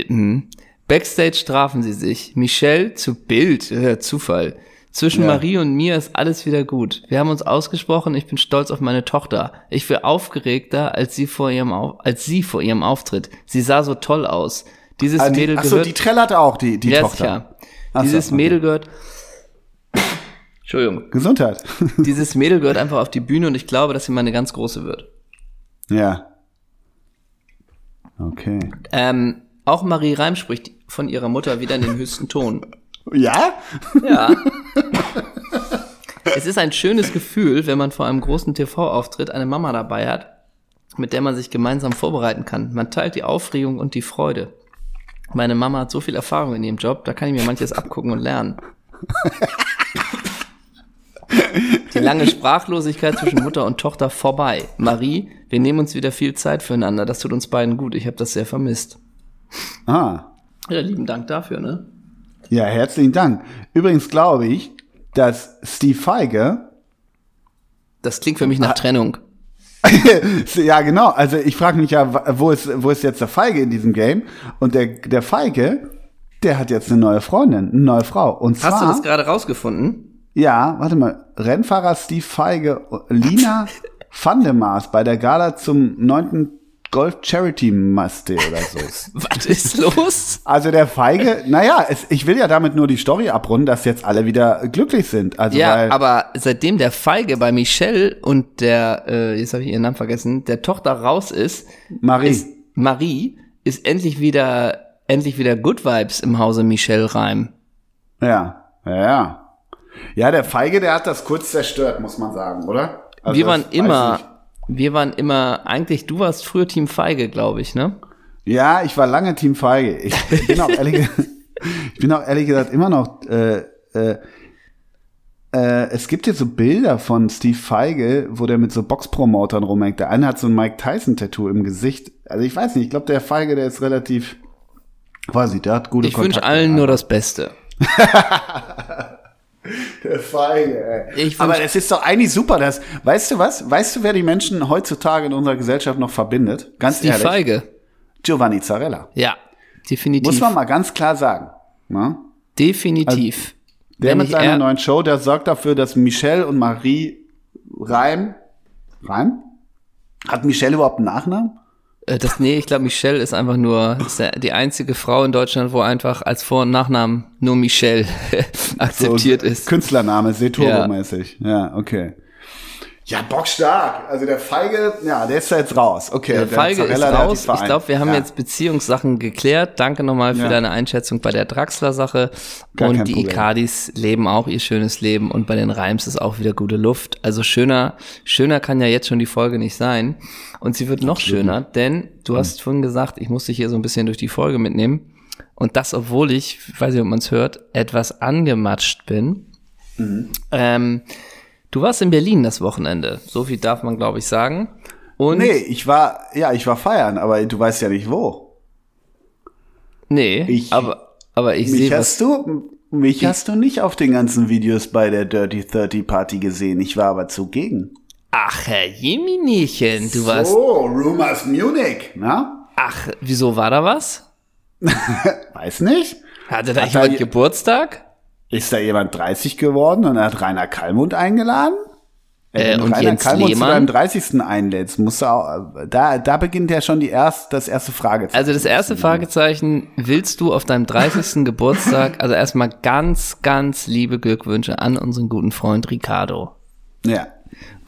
Mhm. Backstage trafen sie sich. Michelle zu Bild, äh, Zufall, Zwischen Ja. Marie und mir ist alles wieder gut. Wir haben uns ausgesprochen, ich bin stolz auf meine Tochter. Ich bin aufgeregter als sie vor ihrem, Au- als sie vor ihrem Auftritt. Sie sah so toll aus. Dieses die, Mädel achso, gehört, die trällert auch, die, die ja, Tochter. sicher. Ach so, Dieses okay. Mädel gehört, Entschuldigung, Gesundheit. dieses Mädel gehört einfach auf die Bühne und ich glaube, dass sie mal eine ganz große wird. ja. Okay. Ähm, auch Marie Reim spricht von ihrer Mutter wieder in den höchsten Ton. Ja? Ja. es ist ein schönes Gefühl, wenn man vor einem großen TV-Auftritt eine Mama dabei hat, mit der man sich gemeinsam vorbereiten kann. Man teilt die Aufregung und die Freude. Meine Mama hat so viel Erfahrung in ihrem Job, da kann ich mir manches abgucken und lernen. Die lange Sprachlosigkeit zwischen Mutter und Tochter vorbei. Marie, wir nehmen uns wieder viel Zeit füreinander. Das tut uns beiden gut. Ich habe das sehr vermisst. Ah. Ja, lieben Dank dafür, ne? Ja, herzlichen Dank. Übrigens glaube ich, dass Steve Feige, Das klingt für mich nach Trennung. ja genau, also ich frage mich ja, wo ist, wo ist jetzt der Feige in diesem Game? Und der, der Feige, der hat jetzt eine neue Freundin, eine neue Frau. Und zwar, Hast du das gerade rausgefunden? Ja, warte mal, Rennfahrer Steve Feige, Lina van der Maas bei der Gala zum neunten Golf Charity Maste oder so. Was ist los? Also der Feige, naja, es, ich will ja damit nur die Story abrunden, dass jetzt alle wieder glücklich sind. Also Ja, aber seitdem der Feige bei Michelle und der, äh, jetzt habe ich ihren Namen vergessen, der Tochter raus ist, Marie. ist Marie, ist endlich wieder, endlich wieder Good Vibes im Hause Michelle Reim. Ja, ja, ja. Ja, der Feige, der hat das kurz zerstört, muss man sagen, oder? Also wir waren immer, wir waren immer, eigentlich, du warst früher Team Feige, glaube ich, ne? Ja, ich war lange Team Feige. Ich bin auch ehrlich, ich bin auch ehrlich gesagt immer noch. Äh, äh, äh, es gibt jetzt so Bilder von Steve Feige, wo der mit so Boxpromotern rumhängt. Der eine hat so ein Mike Tyson Tattoo im Gesicht. Also ich weiß nicht. Ich glaube, der Feige, der ist relativ, weiß ich, der hat gute Ich wünsche allen nur das Beste. Der Feige, ey. Aber es ist doch eigentlich super, dass, weißt du was? Weißt du, wer die Menschen heutzutage in unserer Gesellschaft noch verbindet? Ganz Die ehrlich. Feige. Giovanni Zarella. Ja, definitiv. Muss man mal ganz klar sagen. Ne? definitiv. Der Wenn mit seiner er- neuen Show, der sorgt dafür, dass Michelle und Marie Reim, Reim? Hat Michelle überhaupt einen Nachnamen? Äh, Das, nee, ich glaube, Michelle ist einfach nur ist die einzige Frau in Deutschland, wo einfach als Vor- und Nachnamen nur Michelle akzeptiert So, ist. Künstlername, Seturbo-mäßig. Ja. okay. Ja, bockstark. Also der Feige, ja, der ist da jetzt raus. Okay, Der Feige ist Zarella, die raus. Ich glaube, wir haben ja. jetzt Beziehungssachen geklärt. Danke nochmal für Ja. deine Einschätzung bei der Draxler-Sache. Und die Problem. Icardis leben auch ihr schönes Leben und bei den Reims ist auch wieder gute Luft. Also schöner, schöner kann ja jetzt schon die Folge nicht sein. Und sie wird noch schöner, denn du hast vorhin gesagt, ich muss dich hier so ein bisschen durch die Folge mitnehmen. Und das, obwohl ich, ich weiß nicht, ob man es hört, etwas angematscht bin. Mhm. Ähm, du warst in Berlin das Wochenende. So viel darf man, glaube ich, sagen. Und Nee, ich war, ja, ich war feiern, aber du weißt ja nicht wo. Nee, Ich- aber, aber ich Mich sehe was. hast du, mich hast du nicht auf den ganzen Videos bei der Dirty 30 Party gesehen. Ich war aber zugegen. Ach, Herr Jeminiechen, du warst. So, Rumors Munich, na? Ach, wieso war da was? Weiß nicht. Hatte da Hat jemand je- Geburtstag? Ist da jemand 30 geworden und hat Rainer Kallmund eingeladen? Äh, und Rainer Jens Kallmund zu Lehmann? deinem 30. einlädst, musst du auch, da, da beginnt ja schon die erst, das erste Fragezeichen. Also das erste Fragezeichen, willst du auf deinem 30. Geburtstag, also erstmal ganz, ganz liebe Glückwünsche an unseren guten Freund Ricardo. Ja.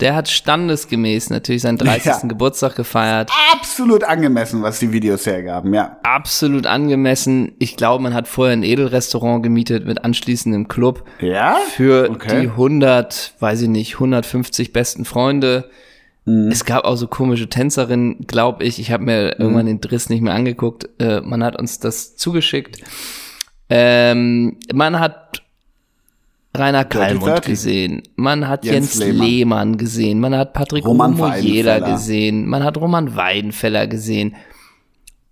Der hat standesgemäß natürlich seinen 30. Ja. Geburtstag gefeiert. Absolut angemessen, was die Videos hergaben, ja. Absolut angemessen. Ich glaube, man hat vorher ein Edelrestaurant gemietet mit anschließendem Club. Ja? für Okay. die 100, weiß ich nicht, 150 besten Freunde. Mhm. Es gab auch so komische Tänzerinnen, glaube ich. Ich habe mir Mhm. irgendwann den Driss nicht mehr angeguckt. Äh, man hat uns das zugeschickt. Ähm, man hat Rainer Kallmund 30. gesehen. Man hat Jens Jens, Lehmann. Lehmann. gesehen. Man hat Patrick Weidenfeller. gesehen. Man hat Roman Weidenfeller gesehen.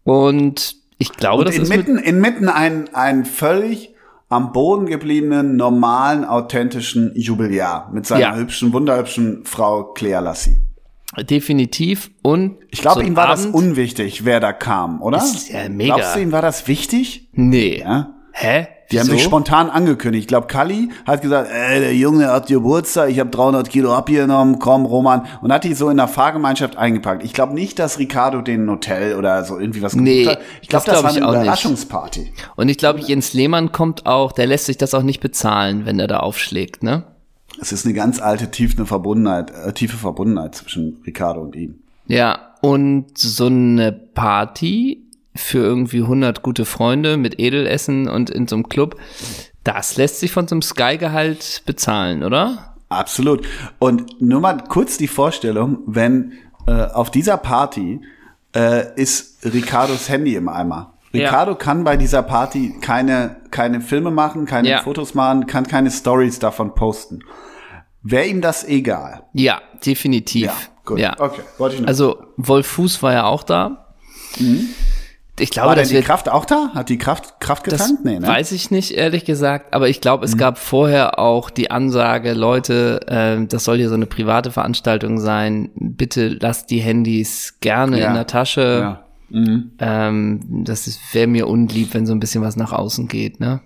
Und ich glaube, Und das ist mit inmitten, inmitten einen, einen völlig am Boden gebliebenen, normalen, authentischen Jubiläar mit seiner Ja. hübschen, wunderhübschen Frau Claire Lassie. definitiv. Und Ich glaube, so ein ihm war das Abend- unwichtig, wer da kam, oder? Ist ja mega. Glaubst du, ihm war das wichtig? Nee. Ja. Hä? Die haben sich spontan angekündigt. Ich glaube, Kalli hat gesagt, ey, der Junge hat Geburtstag, ich habe 300 Kilo abgenommen, komm, Roman. Und hat die so in der Fahrgemeinschaft eingepackt. Ich glaube nicht, dass Ricardo den Hotel oder so irgendwie was Nee, gebucht hat. Ich glaube, das das, glaub war ich eine auch nicht. Überraschungsparty. Und ich glaube, Jens Lehmann kommt auch, der lässt sich das auch nicht bezahlen, wenn er da aufschlägt, ne? Es ist eine ganz alte, tiefe Verbundenheit, äh, tiefe Verbundenheit zwischen Ricardo und ihm. Ja, und so eine Party für irgendwie 100 gute Freunde mit Edelessen und in so einem Club, das lässt sich von so einem Sky-Gehalt bezahlen, oder? Absolut. Und nur mal kurz die Vorstellung, wenn äh, auf dieser Party äh, ist Ricardos Handy im Eimer. Ja. Ricardo kann bei dieser Party keine, keine Filme machen, keine Ja. Fotos machen, kann keine Stories davon posten. Wäre ihm das egal? Ja, definitiv. Ja, gut. Ja. Okay, wollte ich nur- Also Wolf Fuß war ja auch da. Ich glaube, War denn das die Kraft auch da? Hat die Kraft, Kraft Das getankt? Nee, ne? weiß ich nicht, ehrlich gesagt. Aber ich glaube, es Mhm. gab vorher auch die Ansage, Leute, äh, das soll hier so eine private Veranstaltung sein. Bitte lasst die Handys gerne Ja. in der Tasche. Ja. Ähm, das wäre mir unlieb, wenn so ein bisschen was nach außen geht, ne?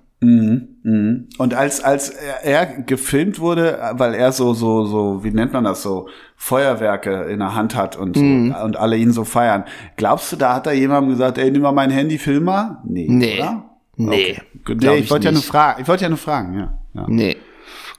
Und als, als er, er gefilmt wurde, weil er so, so, so, wie nennt man das so, Feuerwerke in der Hand hat und so, Mhm. und alle ihn so feiern. Glaubst du, da hat da jemandem gesagt, ey, nimm mal mein Handy, film mal? Nee, Nee. oder? Nee, Okay. Nee, ich ich wollte ja nur fragen, ich wollte ja nur fragen, ja. ja. Nee.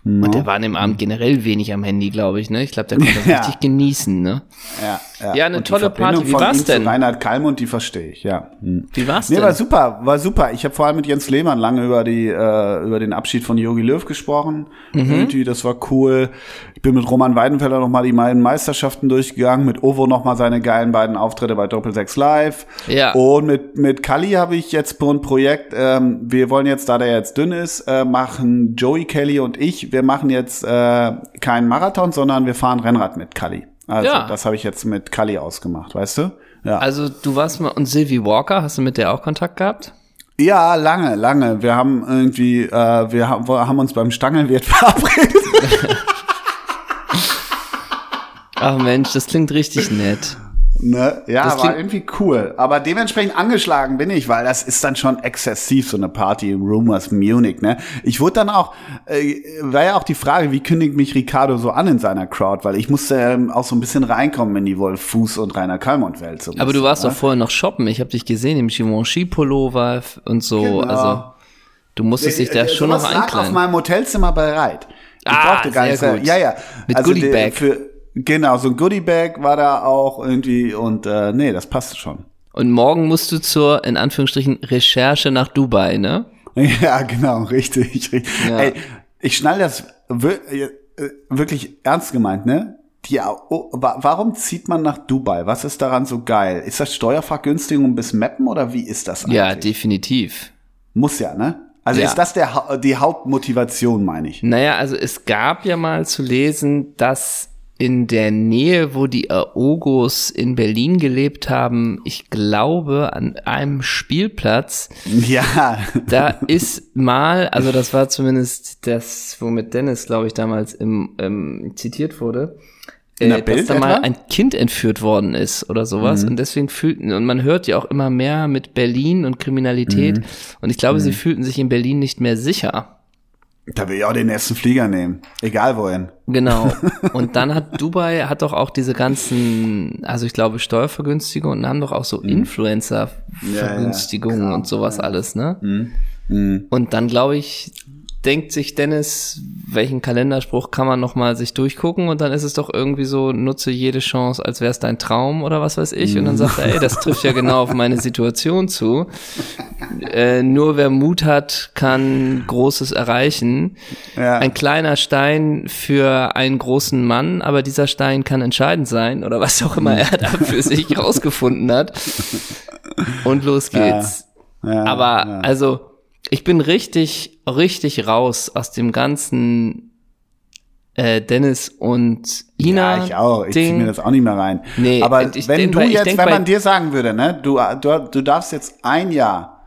Und der war an dem Abend generell wenig am Handy, glaube ich, ne? Ich glaube, der konnte das Ja. richtig genießen, ne? Ja, Ja, eine Und tolle Party. Wie war's denn? Reinhard Kalmund, die verstehe ich, ja. Hm. Wie war's Nee, denn? war super, war super. Ich habe vor allem mit Jens Lehmann lange über die äh, über den Abschied von Jogi Löw gesprochen. Mhm. Das war cool. Ich bin mit Roman Weidenfeller noch mal die beiden Meisterschaften durchgegangen, mit Ovo noch mal seine geilen beiden Auftritte bei Doppel 6 Live. Ja. Und mit mit Kalli habe ich jetzt ein Projekt. Ähm, wir wollen jetzt, da der jetzt dünn ist, äh, machen Joey Kelly und ich. Wir machen jetzt äh, keinen Marathon, sondern wir fahren Rennrad mit Kalli. Also Ja. das habe ich jetzt mit Kalli ausgemacht, weißt du? Ja. Also du warst mal, und Sylvie Walker, hast du mit der auch Kontakt gehabt? Ja, lange, lange. Wir haben irgendwie, äh, wir haben, haben uns beim Stangelwirt verabredet. Ach Mensch, das klingt richtig nett. Ne? Ja, Das war irgendwie cool. Aber dementsprechend angeschlagen bin ich, weil das ist dann schon exzessiv, so eine Party im Rumors Munich, ne? Ich wurde dann auch, äh, war ja auch die Frage, wie kündigt mich Ricardo so an in seiner Crowd? Weil ich musste ähm, auch so ein bisschen reinkommen in die Wolf Fuß und Rainer Kalmund-Welt. So ein Aber du warst ne? doch vorher noch shoppen. Ich habe dich gesehen im Givenchy-Pullover und so. Genau. Also du musstest dich da Äh, schon noch sowas lag auf einkleiden. meinem Hotelzimmer bereit. Ich Ah, brauchte gar sehr nichts. gut. Ja, ja. Mit also Goodie Bag. Für, genau, so ein Goodie Bag war da auch irgendwie und äh, nee, das passte schon. Und morgen musst du zur, in Anführungsstrichen, Recherche nach Dubai, ne? Ja, genau, richtig. richtig. Ja. Ey, ich schnall das äh, wirklich ernst gemeint, ne? Die, oh, wa- warum zieht man nach Dubai? Was ist daran so geil? Ist das Steuervergünstigung bis Mappen oder wie ist das eigentlich? Ja, definitiv. Muss ja, ne? Also Ja. ist das der, die Hauptmotivation, meine ich? Naja, also es gab ja mal zu lesen, dass in der Nähe, wo die Aogos in Berlin gelebt haben, ich glaube, an einem Spielplatz, Ja, da ist mal, also das war zumindest das, womit Dennis, glaube ich, damals im, ähm, zitiert wurde, äh, dass Bild da mal etwa? ein Kind entführt worden ist oder sowas. Und deswegen fühlten, und man hört ja auch immer mehr mit Berlin und Kriminalität. Und ich glaube, sie fühlten sich in Berlin nicht mehr sicher. Da will ich auch den ersten Flieger nehmen. Egal wohin. Genau. Und dann hat Dubai hat doch auch diese ganzen, also ich glaube Steuervergünstigungen und haben doch auch so Influencer-Vergünstigungen Ja, ja, und sowas alles, ne? Und dann glaube ich, denkt sich Dennis, welchen Kalenderspruch kann man noch mal sich durchgucken und dann ist es doch irgendwie so, nutze jede Chance, als wäre es dein Traum oder was weiß ich. Und dann sagt er, ey, das trifft ja genau auf meine Situation zu. Äh, nur wer Mut hat, kann Großes erreichen. Ja. Ein kleiner Stein für einen großen Mann, aber dieser Stein kann entscheidend sein oder was auch immer er da für sich rausgefunden hat. Und los geht's. Ja, aber ja. also, ich bin richtig, richtig raus aus dem ganzen äh, Dennis und Ina. Ja, ich auch. Ich zieh Ding. mir das auch nicht mehr rein. Nee, Aber ich wenn denk du jetzt, denk wenn man dir sagen würde, ne, du, du, du darfst jetzt ein Jahr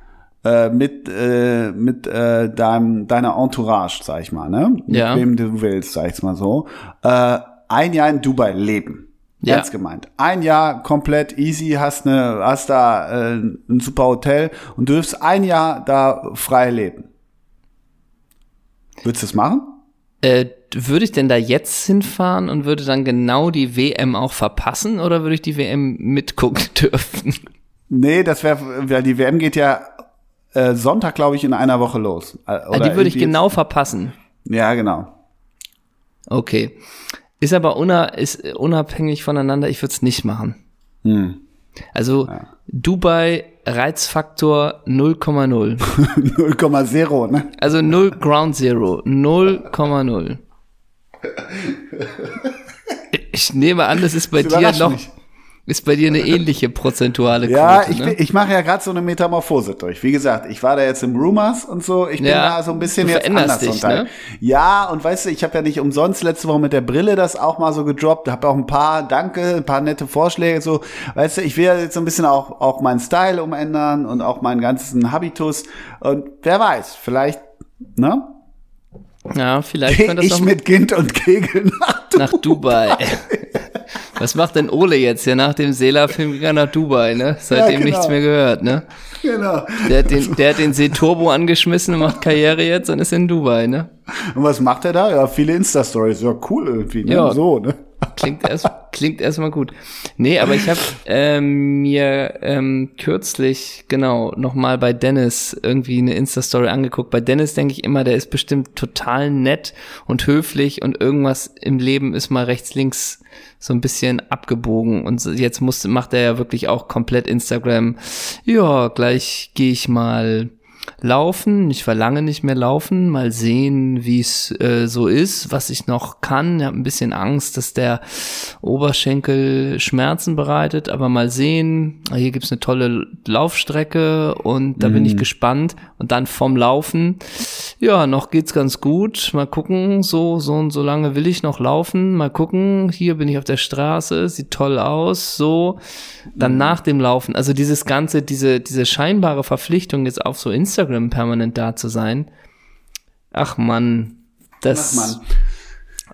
äh, mit äh, mit äh, deinem deiner Entourage, sag ich mal, ne, mit Ja. wem du willst, sag ich mal so, äh, ein Jahr in Dubai leben. Ja. Ernst gemeint. Ein Jahr komplett easy, hast ne, hast da äh, ein super Hotel und dürfst ein Jahr da frei leben. Würdest du es machen? Äh, würde ich denn da jetzt hinfahren und würde dann genau die WM auch verpassen oder würde ich die WM mitgucken dürfen? Nee, das wäre, weil die WM geht ja äh, Sonntag, glaube ich, in einer Woche los. Äh, Ah, die würde ich genau verpassen. Ja, genau. Okay. Ist aber una ist unabhängig voneinander, ich würde es nicht machen. Hm. Also Dubai Reizfaktor 0,0. 0,0, ne? Also 0 Ground Zero. 0,0. Ich nehme an, das ist bei Das dir noch, mich. Ist bei dir eine ähnliche prozentuale Ja, Quote, ich, ne? ich mache ja gerade so eine Metamorphose durch. Wie gesagt, ich war da jetzt im Rumors und so. Ich bin Ja, da so ein bisschen jetzt anders dich, ne? Ja, und weißt du, ich habe ja nicht umsonst letzte Woche mit der Brille das auch mal so gedroppt. Habe auch ein paar Danke, ein paar nette Vorschläge. So, weißt du, ich will jetzt so ein bisschen auch auch meinen Style umändern und auch meinen ganzen Habitus. Und wer weiß, vielleicht, ne? Ja, vielleicht Geh ich mit Kind und Kegel nach nach Dubai. Was macht denn Ole jetzt? Ja, nach dem Sela-Film nach Dubai, ne? Seitdem genau. nichts mehr gehört, ne? Genau. Der hat den, der hat den Seeturbo angeschmissen und macht Karriere jetzt und ist in Dubai, ne? Und was macht er da? Ja, viele Insta-Stories. Ja, cool irgendwie, ne? Ja. So, ne? Klingt erst, klingt erstmal gut. Nee, aber ich habe ähm, mir ähm, kürzlich, genau, nochmal bei Dennis irgendwie eine Insta-Story angeguckt. Bei Dennis denke ich immer, der ist bestimmt total nett und höflich und irgendwas im Leben ist mal rechts, links so ein bisschen abgebogen. Und jetzt muss, macht er ja wirklich auch komplett Instagram. Ja, gleich gehe ich mal laufen. Ich war lange nicht mehr laufen. Mal sehen, wie es äh, so ist, was ich noch kann. Ich habe ein bisschen Angst, dass der Oberschenkel Schmerzen bereitet, aber mal sehen. Ah, Hier gibt's eine tolle Laufstrecke und da bin ich gespannt. Und dann vom Laufen, ja, noch geht's ganz gut. Mal gucken, so, so und so lange will ich noch laufen. Mal gucken, hier bin ich auf der Straße, sieht toll aus, so. Dann nach dem Laufen, also dieses ganze, diese, diese scheinbare Verpflichtung jetzt auf so Instagram permanent da zu sein. Ach man, das. Ach, Mann.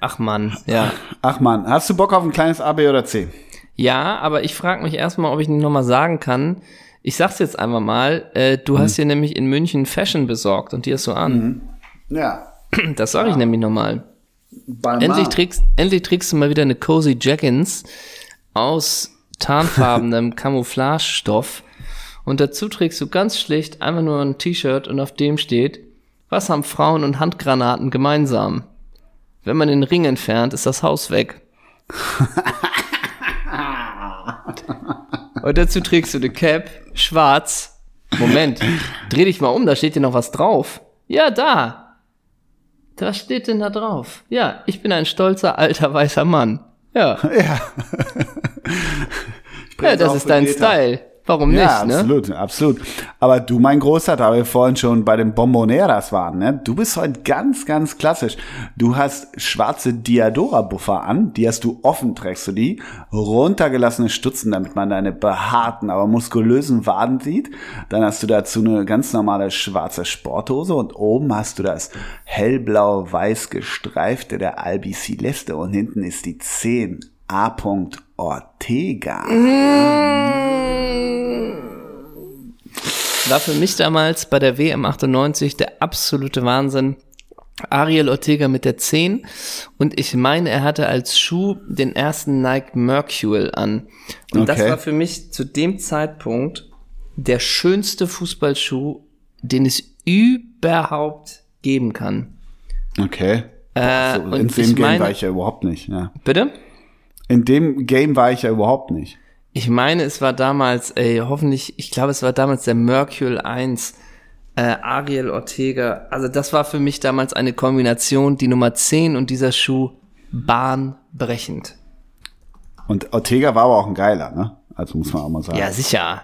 Ach man, ja. Ach man, hast du Bock auf ein kleines A, B oder C? Ja, aber ich frage mich erstmal, ob ich nicht nochmal sagen kann. Ich sag's jetzt einfach mal, äh, du hast dir nämlich in München Fashion besorgt und die hast du an. Ja. Das sage ich nämlich nochmal. Endlich trägst, endlich trägst du mal wieder eine Cozy Jaggins aus tarnfarbenem Camouflagestoff. Und dazu trägst du ganz schlicht einfach nur ein T-Shirt und auf dem steht, was haben Frauen und Handgranaten gemeinsam? Wenn man den Ring entfernt, ist das Haus weg. und dazu trägst du eine Cap, schwarz. Moment, dreh dich mal um, da steht dir noch was drauf. Ja, da. Was steht denn da drauf? Ja, ich bin ein stolzer alter weißer Mann. Ja, Ja. Ja das ist dein. Style. Warum Ja, nicht, ne? absolut, absolut. Aber du, mein Großer, da wir vorhin schon bei den Bomboneras waren, ne? Du bist heute ganz, ganz klassisch. Du hast schwarze Diadora-Buffer an, die hast du offen, trägst du die, runtergelassene Stutzen, damit man deine behaarten, aber muskulösen Waden sieht. Dann hast du dazu eine ganz normale schwarze Sporthose und oben hast du das hellblau-weiß gestreifte der Albi Celeste und hinten ist die 10 A. Ortega. War für mich damals bei der WM 98 der absolute Wahnsinn. Ariel Ortega mit der 10 und ich meine, er hatte als Schuh den ersten Nike Mercurial an. Und das Okay. war für mich zu dem Zeitpunkt der schönste Fußballschuh, den es überhaupt geben kann. Okay. Äh, So, und in dem ich Game meine- war ich ja überhaupt nicht. Ja. Bitte? In dem Game war ich ja überhaupt nicht. Ich meine, es war damals, ey, hoffentlich, ich glaube, es war damals der Mercurial 1, äh, Ariel Ortega. Also das war für mich damals eine Kombination, die Nummer 10 und dieser Schuh bahnbrechend. Und Ortega war aber auch ein geiler, ne? Also muss man auch mal sagen. Ja, sicher.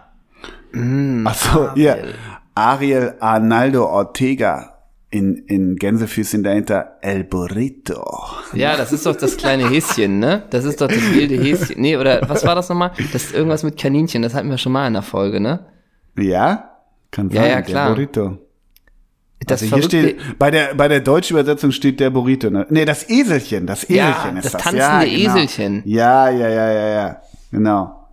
Ach so, hier. Ariel Arnaldo Ortega in, in Gänsefüßchen dahinter El Burrito. Ja, das ist doch das kleine Häschen, ne? Das ist doch das wilde Häschen. Nee, oder was war das nochmal? Das ist irgendwas mit Kaninchen, das hatten wir schon mal in der Folge, ne? Ja? Kann Ja, sein, ja, klar. der Burrito. Das Also hier steht, bei der, bei der deutschen Übersetzung steht der Burrito, ne? Nee, das Eselchen, das Ja, Eselchen ist das das. tanzende ja, genau. Eselchen. Ja, ja, ja, ja, ja. Genau.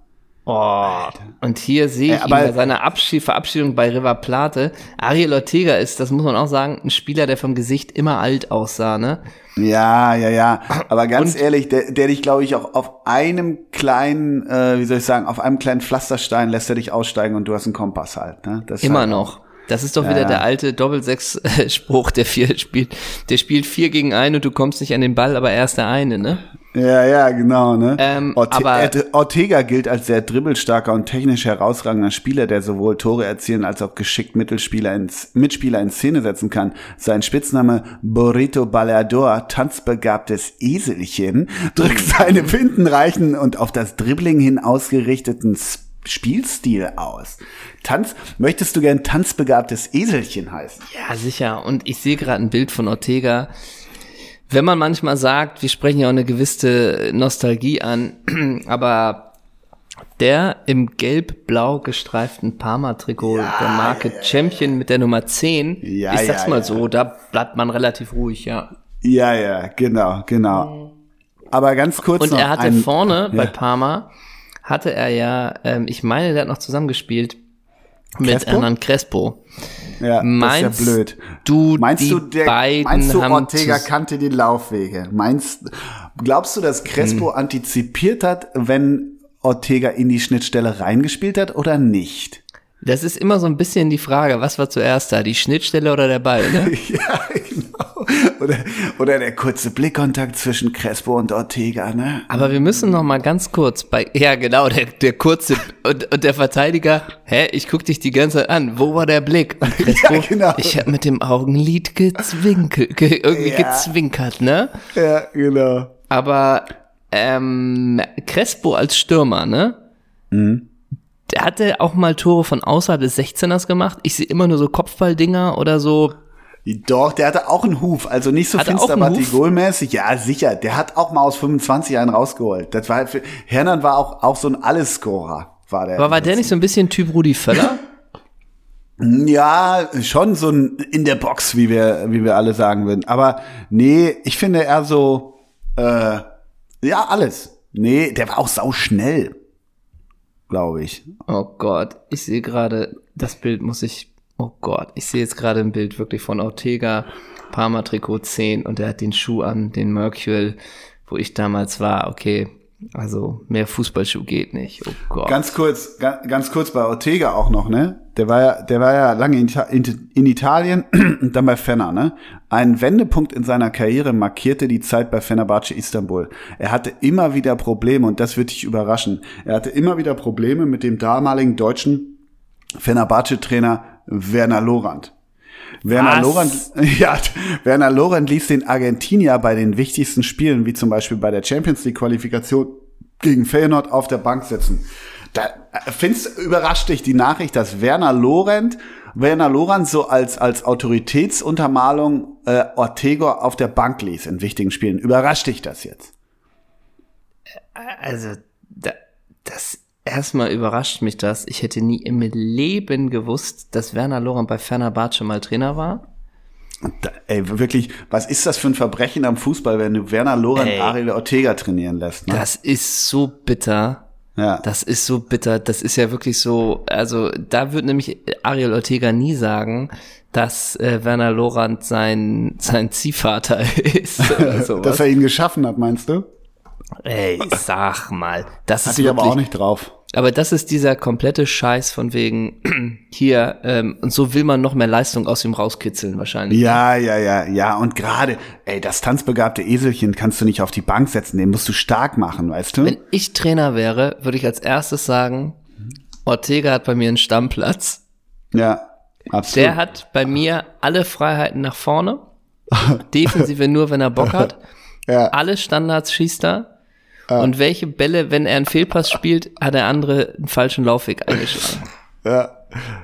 Oh, und hier sehe ich Ey, ihn bei seiner Abschied, Verabschiedung bei River Plate. Ariel Ortega ist, das muss man auch sagen, ein Spieler, der vom Gesicht immer alt aussah, ne? Ja, ja, ja. Aber ganz Und- ehrlich, der, der dich, glaube ich, auch auf einem kleinen, äh, wie soll ich sagen, auf einem kleinen Pflasterstein lässt er dich aussteigen und du hast einen Kompass halt. Ne? Das Immer halt noch. Das ist doch wieder ja. der alte Doppelsechs-Spruch, der vier spielt. Der spielt vier gegen einen und du kommst nicht an den Ball, aber er ist der eine, ne? Ja, ja, genau, ne? Ähm, Orte aber- äh, Ortega gilt als sehr dribbelstarker und technisch herausragender Spieler, der sowohl Tore erzielen als auch geschickt Mittelspieler ins, Mitspieler in Szene setzen kann. Sein Spitzname Burrito Baleador, tanzbegabtes Eselchen, drückt seine windenreichen und auf das Dribbling hin ausgerichteten S- Spielstil aus. Tanz, möchtest du gern tanzbegabtes Eselchen heißen? Ja, sicher. Und ich sehe gerade ein Bild von Ortega. Wenn man manchmal sagt, wir sprechen ja auch eine gewisse Nostalgie an, aber der im gelb-blau gestreiften Parma-Trikot der Marke Champion mit der Nummer 10, Ja, ich sag's ja, mal ja. so, da bleibt man relativ ruhig, ja. Ja, ja, genau, genau. Aber ganz kurz Und er hatte vorne bei Ja. Parma, hatte er ja, ähm, ich meine, der hat noch zusammengespielt mit Crespo? Hernan Crespo. Ja, Meinst das ist ja blöd. du, Meinst die du, der, beiden meinst du Ortega kannte die Laufwege? Meinst, glaubst du, dass Crespo Hm. antizipiert hat, wenn Ortega in die Schnittstelle reingespielt hat oder nicht? Das ist immer so ein bisschen die Frage, was war zuerst da, die Schnittstelle oder der Ball, ne? ja, genau. Oder, oder der kurze Blickkontakt zwischen Crespo und Ortega, ne? Aber wir müssen noch mal ganz kurz bei, ja genau, der, der kurze und, und der Verteidiger, hä, ich guck dich die ganze Zeit an, wo war der Blick? Und Crespo, Ja, genau. ich hab mit dem Augenlid gezwinkelt, ge, irgendwie Ja. gezwinkert, ne? Ja, genau. Aber ähm, Crespo als Stürmer, ne? Mhm. Der hatte auch mal Tore von außerhalb des 16ers gemacht. Ich sehe immer nur so Kopfballdinger oder so. Doch, der hatte auch einen Huf, also nicht so Hat er auch finster einen Huf? Batigol-mäßig. Ja, sicher. Der hat auch mal aus 25 einen rausgeholt. Das war für, Hernan war auch, auch so ein Allesscorer, war der. Aber war der nicht so ein bisschen Typ Rudi Völler? Ja, schon so ein in der Box, wie wir, wie wir alle sagen würden. Aber nee, ich finde eher so, äh, ja, alles. Nee, der war auch sau schnell, glaube ich. Oh Gott, ich sehe gerade, das Bild muss ich, oh Gott, ich sehe jetzt gerade ein Bild wirklich von Ortega, Parma Trikot 10 und er hat den Schuh an, den Mercurial, wo ich damals war, okay, also mehr Fußballschuh geht nicht, oh Gott. Ganz kurz, ganz, ganz kurz bei Ortega auch noch, ne? Der war ja, der war ja lange in, in, in Italien und dann bei Fenner, ne? Ein Wendepunkt in seiner Karriere markierte die Zeit bei Fenerbahce Istanbul. Er hatte immer wieder Probleme und das wird dich überraschen. Er hatte immer wieder Probleme mit dem damaligen deutschen Fenerbahce-Trainer Werner Lorand. Werner? Lorand, ja, Werner Lorand ließ den Argentinier bei den wichtigsten Spielen, wie zum Beispiel bei der Champions League Qualifikation gegen Feyenoord auf der Bank sitzen. Da äh, findest überrascht dich die Nachricht, dass Werner Lorand, Werner Lorand so als als Autoritätsuntermalung äh, Ortega auf der Bank ließ in wichtigen Spielen. Überrascht dich das jetzt? Also, da, das erstmal überrascht mich das. Ich hätte nie im Leben gewusst, dass Werner Lorand bei Fenerbahce mal Trainer war. Da, ey, wirklich, was ist das für ein Verbrechen am Fußball, wenn du Werner Lorand Ey. Ariel Ortega trainieren lässt? Ne? Das ist so bitter. ja. Das ist so bitter. Das ist ja wirklich so, also da wird nämlich Ariel Ortega nie sagen, dass äh, Werner Lorand sein, sein Ziehvater ist oder dass sowas. er ihn geschaffen hat, meinst du? Ey, sag mal. Das ist Hatte ich aber wirklich, auch nicht drauf. Aber das ist dieser komplette Scheiß von wegen hier ähm, und so will man noch mehr Leistung aus ihm rauskitzeln wahrscheinlich. Ja, ja, ja, ja. Und gerade, ey, das tanzbegabte Eselchen kannst du nicht auf die Bank setzen, den musst du stark machen, weißt du? Wenn ich Trainer wäre, würde ich als erstes sagen, Ortega hat bei mir einen Stammplatz. ja, absolut. Der hat bei mir alle Freiheiten nach vorne. Defensive nur, wenn er Bock hat. ja, Alle Standards schießt er. Und welche Bälle, wenn er einen Fehlpass spielt, hat der andere einen falschen Laufweg eingeschlagen. ja.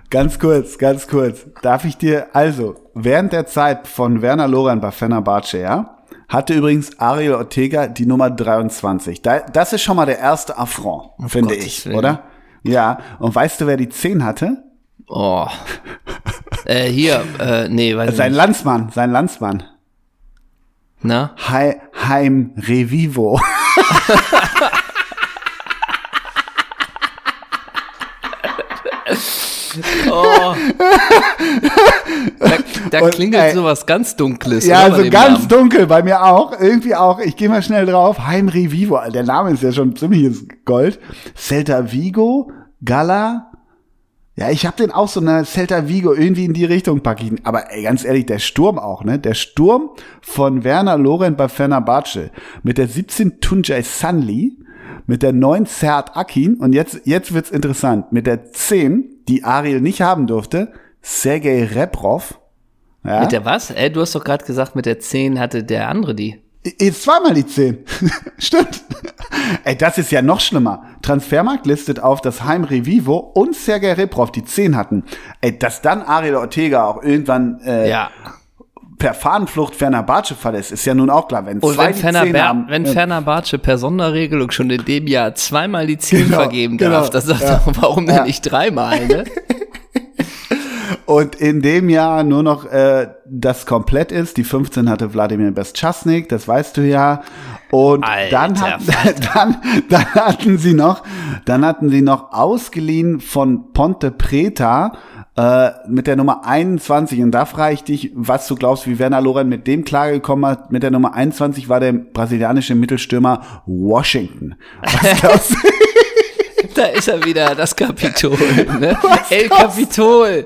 Ganz kurz, ganz kurz. Darf ich dir, also, während der Zeit von Werner Loran bei Fenerbahce, ja, hatte übrigens Ariel Ortega die Nummer 23. Da, das ist schon mal der erste Affront, finde Gottes ich, Willen. oder? Ja, und weißt du, wer die 10 hatte? Oh. äh, hier, äh, nee, weiß Sein nicht. Landsmann, sein Landsmann. Na? He Heim Revivo. Oh. Da, da und, klingelt ey, sowas ganz Dunkles. Ja, so ganz Namen. dunkel, bei mir auch. Irgendwie auch. Ich gehe mal schnell drauf. Heim Revivo. Der Name ist ja schon ziemlich ins Gold. Celta Vigo, Gala, ja, ich habe den auch so eine Celta Vigo irgendwie in die Richtung pack ich ihn. Aber ey, ganz ehrlich, der Sturm auch, ne? Der Sturm von Werner Lorent bei Fenerbahce mit der 17 Tunjai Sanli, mit der 9 Sert Akin und jetzt jetzt wird's interessant, mit der 10, die Ariel nicht haben durfte, Sergei Reprov. Ja? Mit der was? Ey, du hast doch gerade gesagt, mit der 10 hatte der andere die. Jetzt zweimal die 10. Stimmt. Ey, das ist ja noch schlimmer. Transfermarkt listet auf, dass Heim Revivo und Sergei Reprov die 10 hatten. Ey, dass dann Ariel Ortega auch irgendwann äh, Ja. per Fahnenflucht Fenerbahce verlässt, ist ja nun auch klar. Wenn Und zwei wenn, die Ferner 10 haben, wenn Fenerbahce per Sonderregelung schon in dem Jahr zweimal die 10 Genau, vergeben genau. darf, das sagt Ja. doch, warum denn Ja. nicht dreimal, ne? Und in dem Jahr nur noch äh, das komplett ist. Die 15 hatte Wladimir Bestchasnik, das weißt du ja. Und Alter dann, hat, dann, dann hatten sie noch, dann hatten sie noch ausgeliehen von Ponte Preta äh, mit der Nummer 21. Und da frage ich dich, was du glaubst, wie Werner Loren mit dem klargekommen hat. Mit der Nummer 21 war der brasilianische Mittelstürmer Washington. Was glaubst du? Da ist er wieder, das Kapitol, ne? El Kapitol.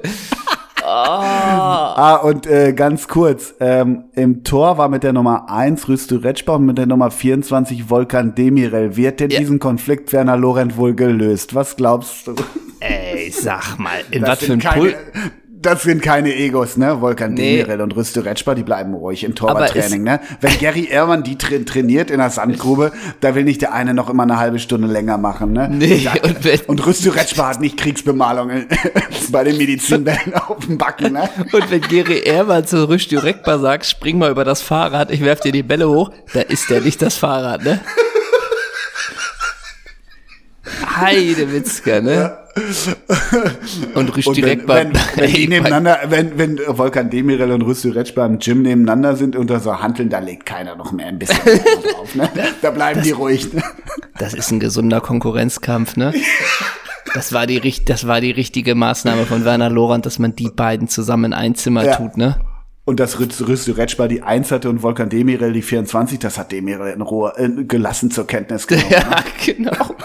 Ah, und äh, ganz kurz, ähm, im Tor war mit der Nummer 1 Rüstu Retschbach und mit der Nummer 24 Volkan Demirel. Wird denn Ja. diesen Konflikt Werner Lorent wohl gelöst? Was glaubst du? Ey, sag mal, in Das was für ein Pul... das sind keine Egos, ne? Volkan Nee. Demirel und Rüstu Retschbach, die bleiben ruhig im Torwarttraining, ne? Wenn Gary Ehrmann die tra trainiert in der Sandgrube, da will nicht der eine noch immer eine halbe Stunde länger machen, ne? Nee, und wenn, Und Rüstu Retschbach hat nicht Kriegsbemalung bei den Medizinbällen auf dem Backen, ne? und wenn Geri Ehrmann zu Rüsch Reckbar sagt, spring mal über das Fahrrad, ich werf dir die Bälle hoch, da ist der nicht das Fahrrad, ne? Heidewitzka, ne? Und Rüsch Und wenn, wenn, wenn die nebeneinander, wenn, wenn Volkan Demirel und Rüstü Retschbar im Gym nebeneinander sind unter so Hanteln, da legt keiner noch mehr ein bisschen drauf, ne? Da bleiben die ruhig, ne? Das ist ein gesunder Konkurrenzkampf, ne? Das war die, das war die richtige Maßnahme von Werner Lorand, dass man die beiden zusammen in ein Zimmer Ja. tut, ne? Und dass Rüstü Rüstü Retschbar die 1 hatte und Volkan Demirel die 24, das hat Demirel in Ruhe, äh, gelassen zur Kenntnis genommen. Ja, genau.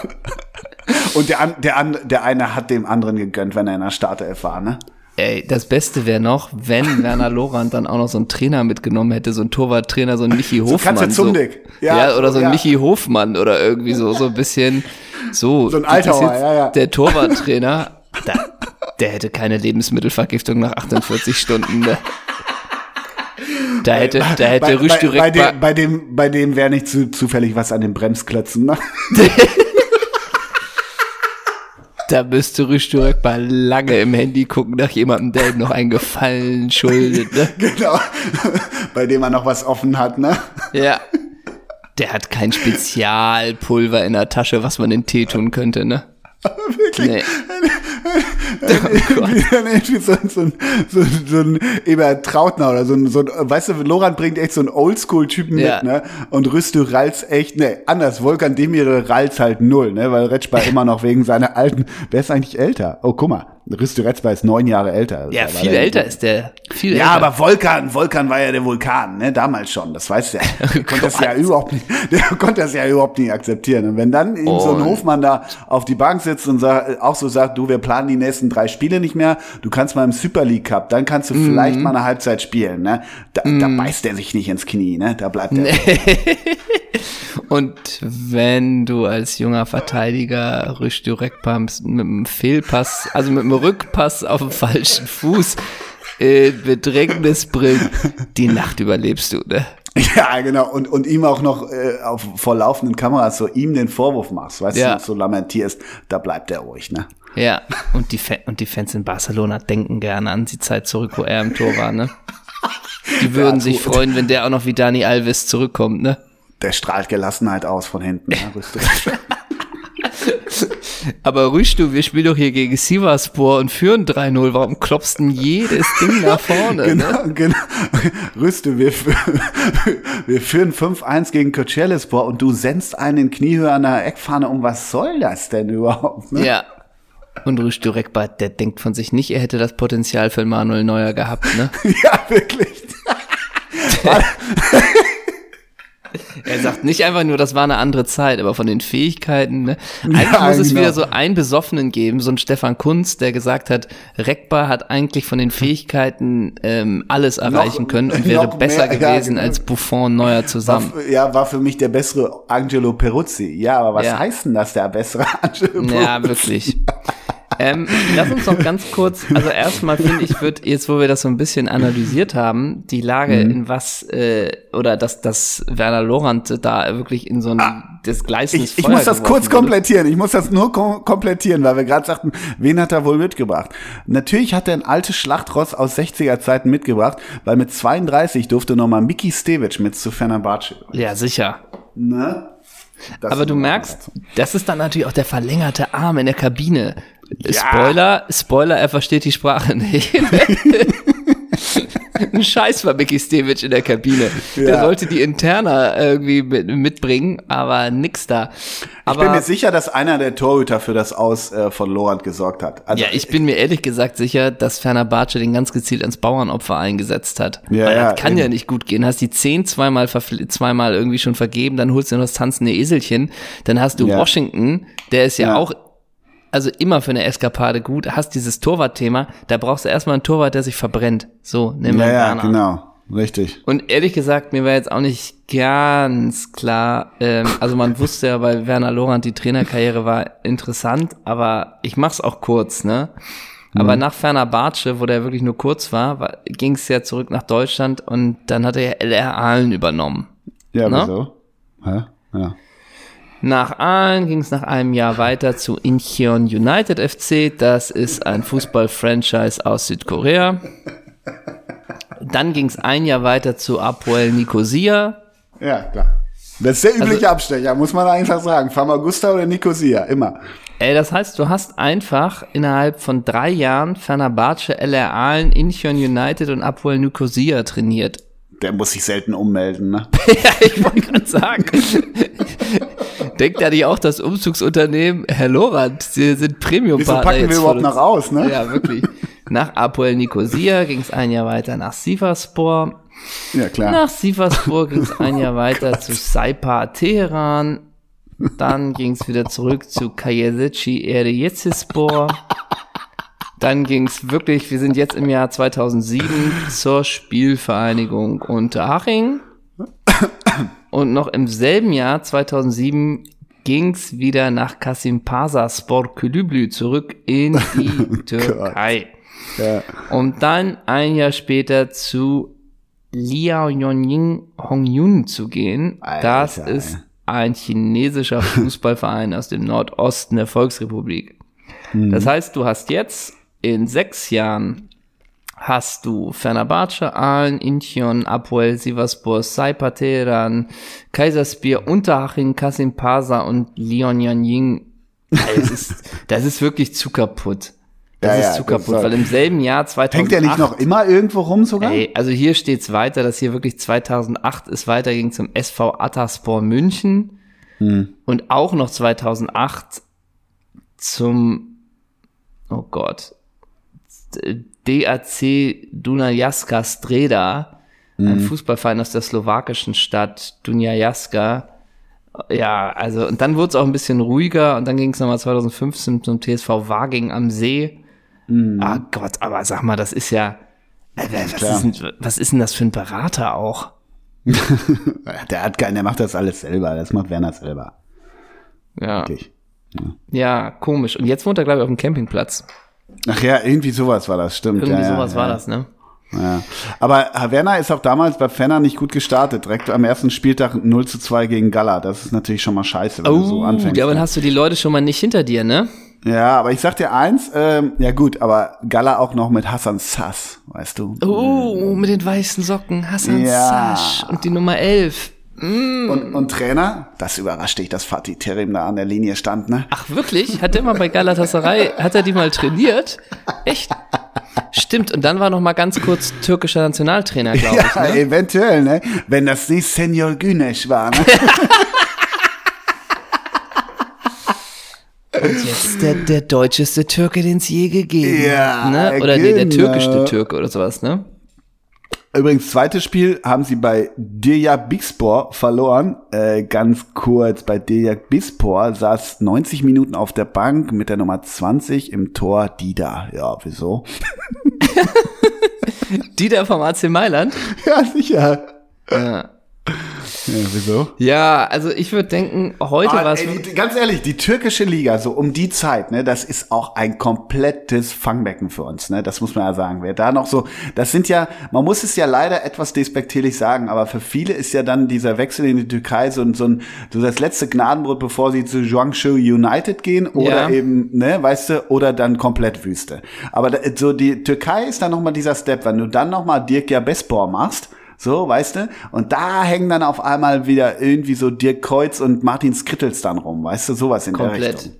Und der, an, der, an, der eine hat dem anderen gegönnt, wenn er in der Startelf war, ne? Ey, das Beste wäre noch, wenn Werner Lorand dann auch noch so einen Trainer mitgenommen hätte, so einen Torwarttrainer, so einen Michi Hofmann. Katze Zumdick. Ja, Ja, oder so ein ja. Michi Hofmann oder irgendwie so, so ein bisschen so. So ein Altauer, jetzt ja, ja. Der Torwarttrainer, da, der hätte keine Lebensmittelvergiftung nach 48 Stunden. Ne? Da hätte, da hätte bei, Rüsch bei, bei direkt dem, bei dem, bei dem wäre nicht zu, zufällig was an den Bremsklötzen, ne? Da müsste Rüsch direkt mal lange im Handy gucken nach jemandem, der ihm noch einen Gefallen schuldet, ne? genau. bei dem er noch was offen hat, ne? Ja. Der hat kein Spezialpulver in der Tasche, was man in Tee tun könnte, ne? Wirklich. Nee. Dann irgendwie so, so, ein- so, so ein Eber Trautner oder so ein, so ein, weißt du, Loran bringt echt so einen Oldschool-Typen Ja. mit, ne? Und Rüstü Ralz echt, ne, anders, Volkan Demir Ralz halt null, ne? Weil Retschbar immer noch wegen seiner alten, wer ist eigentlich älter? Oh, guck mal, Rüstü Retschbar ist neun Jahre älter. Ja, Da war viel älter ist der. Viel Ja, älter. aber Vulkan, Vulkan war ja der Vulkan, ne, damals schon, das weißt du ja. Der konnte das ja überhaupt nicht, der konnte das ja überhaupt nicht akzeptieren. Und wenn dann ihm so ein Und- Hofmann da auf die Bank sitzt und sagt, auch so sagt, du, wir planen die nächsten drei Spiele nicht mehr, du kannst mal im Super League Cup, dann kannst du Mhm. vielleicht mal eine Halbzeit spielen, ne. Da, da beißt er sich nicht ins Knie, ne, da bleibt er. Und wenn du als junger Verteidiger Rüsch direkt mit einem Fehlpass, also mit einem Rückpass auf dem falschen Fuß in Bedrängnis bringst, die Nacht überlebst du, ne? Ja, genau. Und, und ihm auch noch äh, auf, vor laufenden Kameras so ihm den Vorwurf machst, weißt Ja. du, so lamentierst, da bleibt er ruhig, ne. Ja, und die, Fa und die Fans in Barcelona denken gerne an die Zeit zurück, wo er im Tor war, ne? Die würden Ja, sich freuen, wenn der auch noch wie Dani Alves zurückkommt, ne? Der strahlt Gelassenheit aus von hinten, ne. Aber Rüsch, du, wir spielen doch hier gegen Sivaspor und führen 3-0. Warum klopfst denn jedes Ding nach vorne? Ne? Genau, genau. Rüste, wir, wir führen 5-1 gegen Coachellespor und du sendst einen in Kniehöhe an der Eckfahne um. Was soll das denn überhaupt? Ne? Ja. Und Rüstü Reckbart, der denkt von sich nicht, er hätte das Potenzial für Manuel Neuer gehabt, ne? ja, wirklich. Er sagt nicht einfach nur, das war eine andere Zeit, aber von den Fähigkeiten, ne? Eigentlich Ja, muss es genau. wieder so einen Besoffenen geben, so ein Stefan Kunz, der gesagt hat, Reckbar hat eigentlich von den Fähigkeiten ähm, alles erreichen können und wäre noch besser mehr, ja, gewesen genau. als Buffon Neuer War, zusammen. f- ja, war für mich der bessere Angelo Peruzzi. Ja, aber was Ja. heißt denn das, der bessere Angelo Peruzzi? Ja, wirklich. ähm, lass uns noch ganz kurz, also erstmal finde ich, wird jetzt, wo wir das so ein bisschen analysiert haben, die Lage, Mhm. in was, äh, oder dass, dass Werner Lorand da wirklich in so ein des Gleises Ah. Ich, ich muss das kurz komplettieren. Ich muss das nur kom komplettieren, weil wir gerade sagten, wen hat er wohl mitgebracht? Natürlich hat er ein altes Schlachtross aus 60er Zeiten mitgebracht, weil mit 32 durfte nochmal Miki Stevic mit zu Fenerbahce. Ja, sicher. Ne? Das Aber du merkst, das ist dann natürlich auch der verlängerte Arm in der Kabine. Spoiler, Spoiler, er versteht die Sprache nicht. Ein Scheiß war Mickey Stevic in der Kabine. Der Ja. sollte die Interna irgendwie mit, mitbringen, aber nix da. Ich Aber bin mir sicher, dass einer der Torhüter für das Aus äh, von Lorand gesorgt hat. Also, ja, ich bin mir ehrlich gesagt sicher, dass Ferner Bartsche den ganz gezielt ans Bauernopfer eingesetzt hat. Ja, Weil ja, das kann eben. ja nicht gut gehen. Hast die zehn zweimal, zweimal irgendwie schon vergeben, dann holst du noch das tanzende Eselchen. Dann hast du Ja. Washington, der ist ja, Ja. auch also immer für eine Eskapade gut. Hast dieses Torwartthema, da brauchst du erstmal einen Torwart, der sich verbrennt. So, nimm ja, mal ja, Werner. genau. Richtig. Und ehrlich gesagt, mir war jetzt auch nicht ganz klar, ähm, also man wusste ja bei Werner Lorand, die Trainerkarriere war interessant, aber ich mach's auch kurz, ne? Aber nach Ferner Bartsche, wo der wirklich nur kurz war, war ging es ja zurück nach Deutschland und dann hat er ja LR Aalen übernommen. Ja, Na? wieso? Hä? Ja. Nach Aalen ging es nach einem Jahr weiter zu Incheon United FC. Das ist ein Fußball-Franchise aus Südkorea. Dann ging es ein Jahr weiter zu Apoel Nicosia. Ja, klar. Das ist der übliche Also- Abstecher, muss man einfach sagen. Famagusta oder Nicosia, immer. Ey, das heißt, du hast einfach innerhalb von drei Jahren Fenerbahce, LR Aalen, Incheon United und Apoel Nicosia trainiert. Der muss sich selten ummelden, ne? ja, ich wollte gerade sagen. Denkt ja nicht auch das Umzugsunternehmen, Herr Lorand, Sie sind Premium-Partner Wieso packen wir überhaupt noch aus, ne? Ja, wirklich. Nach Apoel Nicosia ging es ein Jahr weiter nach Sivaspor. Ja, klar. Nach Sivaspor ging es ein Jahr weiter zu Saipa Teheran. Dann ging es wieder zurück zu Kayesici Eryecispor. Dann ging es wirklich, wir sind jetzt im Jahr 2007 zur Spielvereinigung Unterhaching. Und noch im selben Jahr 2007 ging es wieder nach Kasimpasa Spor Kulüblü zurück in die Türkei. Ja. Um dann ein Jahr später zu Liaoning Hongyun zu gehen. Alter, das ist ein chinesischer Fußballverein aus dem Nordosten der Volksrepublik. Mhm. Das heißt, du hast jetzt in sechs Jahren hast du Fenerbahce, Aalen, Incheon, Apoel, Sivaspor, Saipa Teheran, Kaiserspiel, Unterhaching, Kasimpasa und Liaoning. Das ist, das ist wirklich zu kaputt. Das Ja, ist ja, zu kaputt, weil im selben Jahr 2008 Hängt der nicht noch immer irgendwo rum sogar? Ey, also hier steht's weiter, dass hier wirklich 2008 es weiterging zum SV Ataspor München Hm. und auch noch 2008 zum, oh Gott, DAC Dunajska Streda, Hm. ein Fußballverein aus der slowakischen Stadt Dunajska. Ja, also, und dann wurde es auch ein bisschen ruhiger und dann ging es nochmal 2015 zum TSV Waging am See. Hm. Ah Gott, aber sag mal, das ist ja, äh, was, klar. ist denn, was ist denn das für ein Berater auch? Der hat keinen, der macht das alles selber. Das macht Werner selber. Ja, Wirklich. ja, komisch. Und jetzt wohnt er, glaube ich, auf dem Campingplatz. Ach ja, irgendwie sowas war das, stimmt. Irgendwie ja, ja, sowas ja. war das, ne? Ja. Aber Herr Werner ist auch damals bei Fenner nicht gut gestartet. Direkt am ersten Spieltag 0 zu 2 gegen Gala. Das ist natürlich schon mal scheiße, wenn du so Oh, anfängst. ja, aber dann hast du die Leute schon mal nicht hinter dir, ne? Ja, aber ich sag dir eins, ähm, ja gut, aber Gala auch noch mit Hassan Sass, weißt du. Oh, mit den weißen Socken, Hassan Ja. Sasch und die Nummer 11. Und, und Trainer, das überrascht dich, dass Fatih Terim da an der Linie stand, ne? Ach, wirklich? Hat er mal bei Galatasaray, hat er die mal trainiert? Echt? Stimmt, und dann war noch mal ganz kurz türkischer Nationaltrainer, glaube ich. Ja, Ne? eventuell, ne? Wenn das nicht Senior Güneş war, ne? Und jetzt der, der deutscheste Türke, den es je gegeben Ja, hat. Ne? Oder nee, der genau. türkischste Türke oder sowas, ne? Übrigens, zweites Spiel haben sie bei Diryak verloren. Äh, ganz kurz, bei Diryak saß 90 Minuten auf der Bank mit der Nummer 20 im Tor Dida. Ja, wieso? Die da vom AC Mailand. Ja, sicher. Ja. Ja, wieso? Ja, also ich würde denken, heute Ah, war es. ganz ehrlich, die türkische Liga, so um die Zeit, ne, das ist auch ein komplettes Fangbecken für uns, ne, das muss man ja sagen. Wer da noch so, das sind ja, man muss es ja leider etwas despektierlich sagen, aber für viele ist ja dann dieser Wechsel in die Türkei so, ein- so, ein, so das letzte Gnadenbrot, bevor sie zu Guangzhou United gehen oder Ja. eben, ne, weißt du, oder dann komplett Wüste. Aber so die Türkei ist dann nochmal dieser Step, wenn du dann nochmal Dirk Bespor machst, so, weißt du? Und da hängen dann auf einmal wieder irgendwie so Dirk Kreuz und Martin Skrittels dann rum, weißt du? Sowas in der Komplett. Richtung.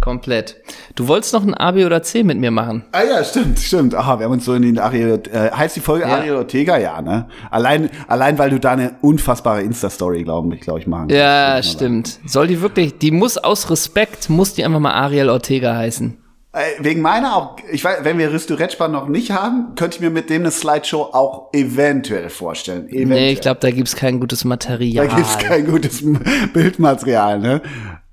Komplett. Du wolltest noch ein A, B oder C mit mir machen. Ah ja, stimmt, stimmt. Aha, wir haben uns so in den Ariel, äh, heißt die Folge Ja. Ariel Ortega? Ja, ne? Allein, allein weil du da eine unfassbare Insta-Story, glaube ich, glaube ich, machen Ja, kannst. stimmt. Soll die wirklich, die muss aus Respekt, muss die einfach mal Ariel Ortega heißen. Äh, wegen meiner auch, ich weiß, wenn wir Risto Retschpan noch nicht haben, könnte ich mir mit dem eine Slideshow auch eventuell vorstellen. Eventuell. Nee, ich glaube, da gibt's kein gutes Da Material. gibt's kein gutes Bildmaterial, ne?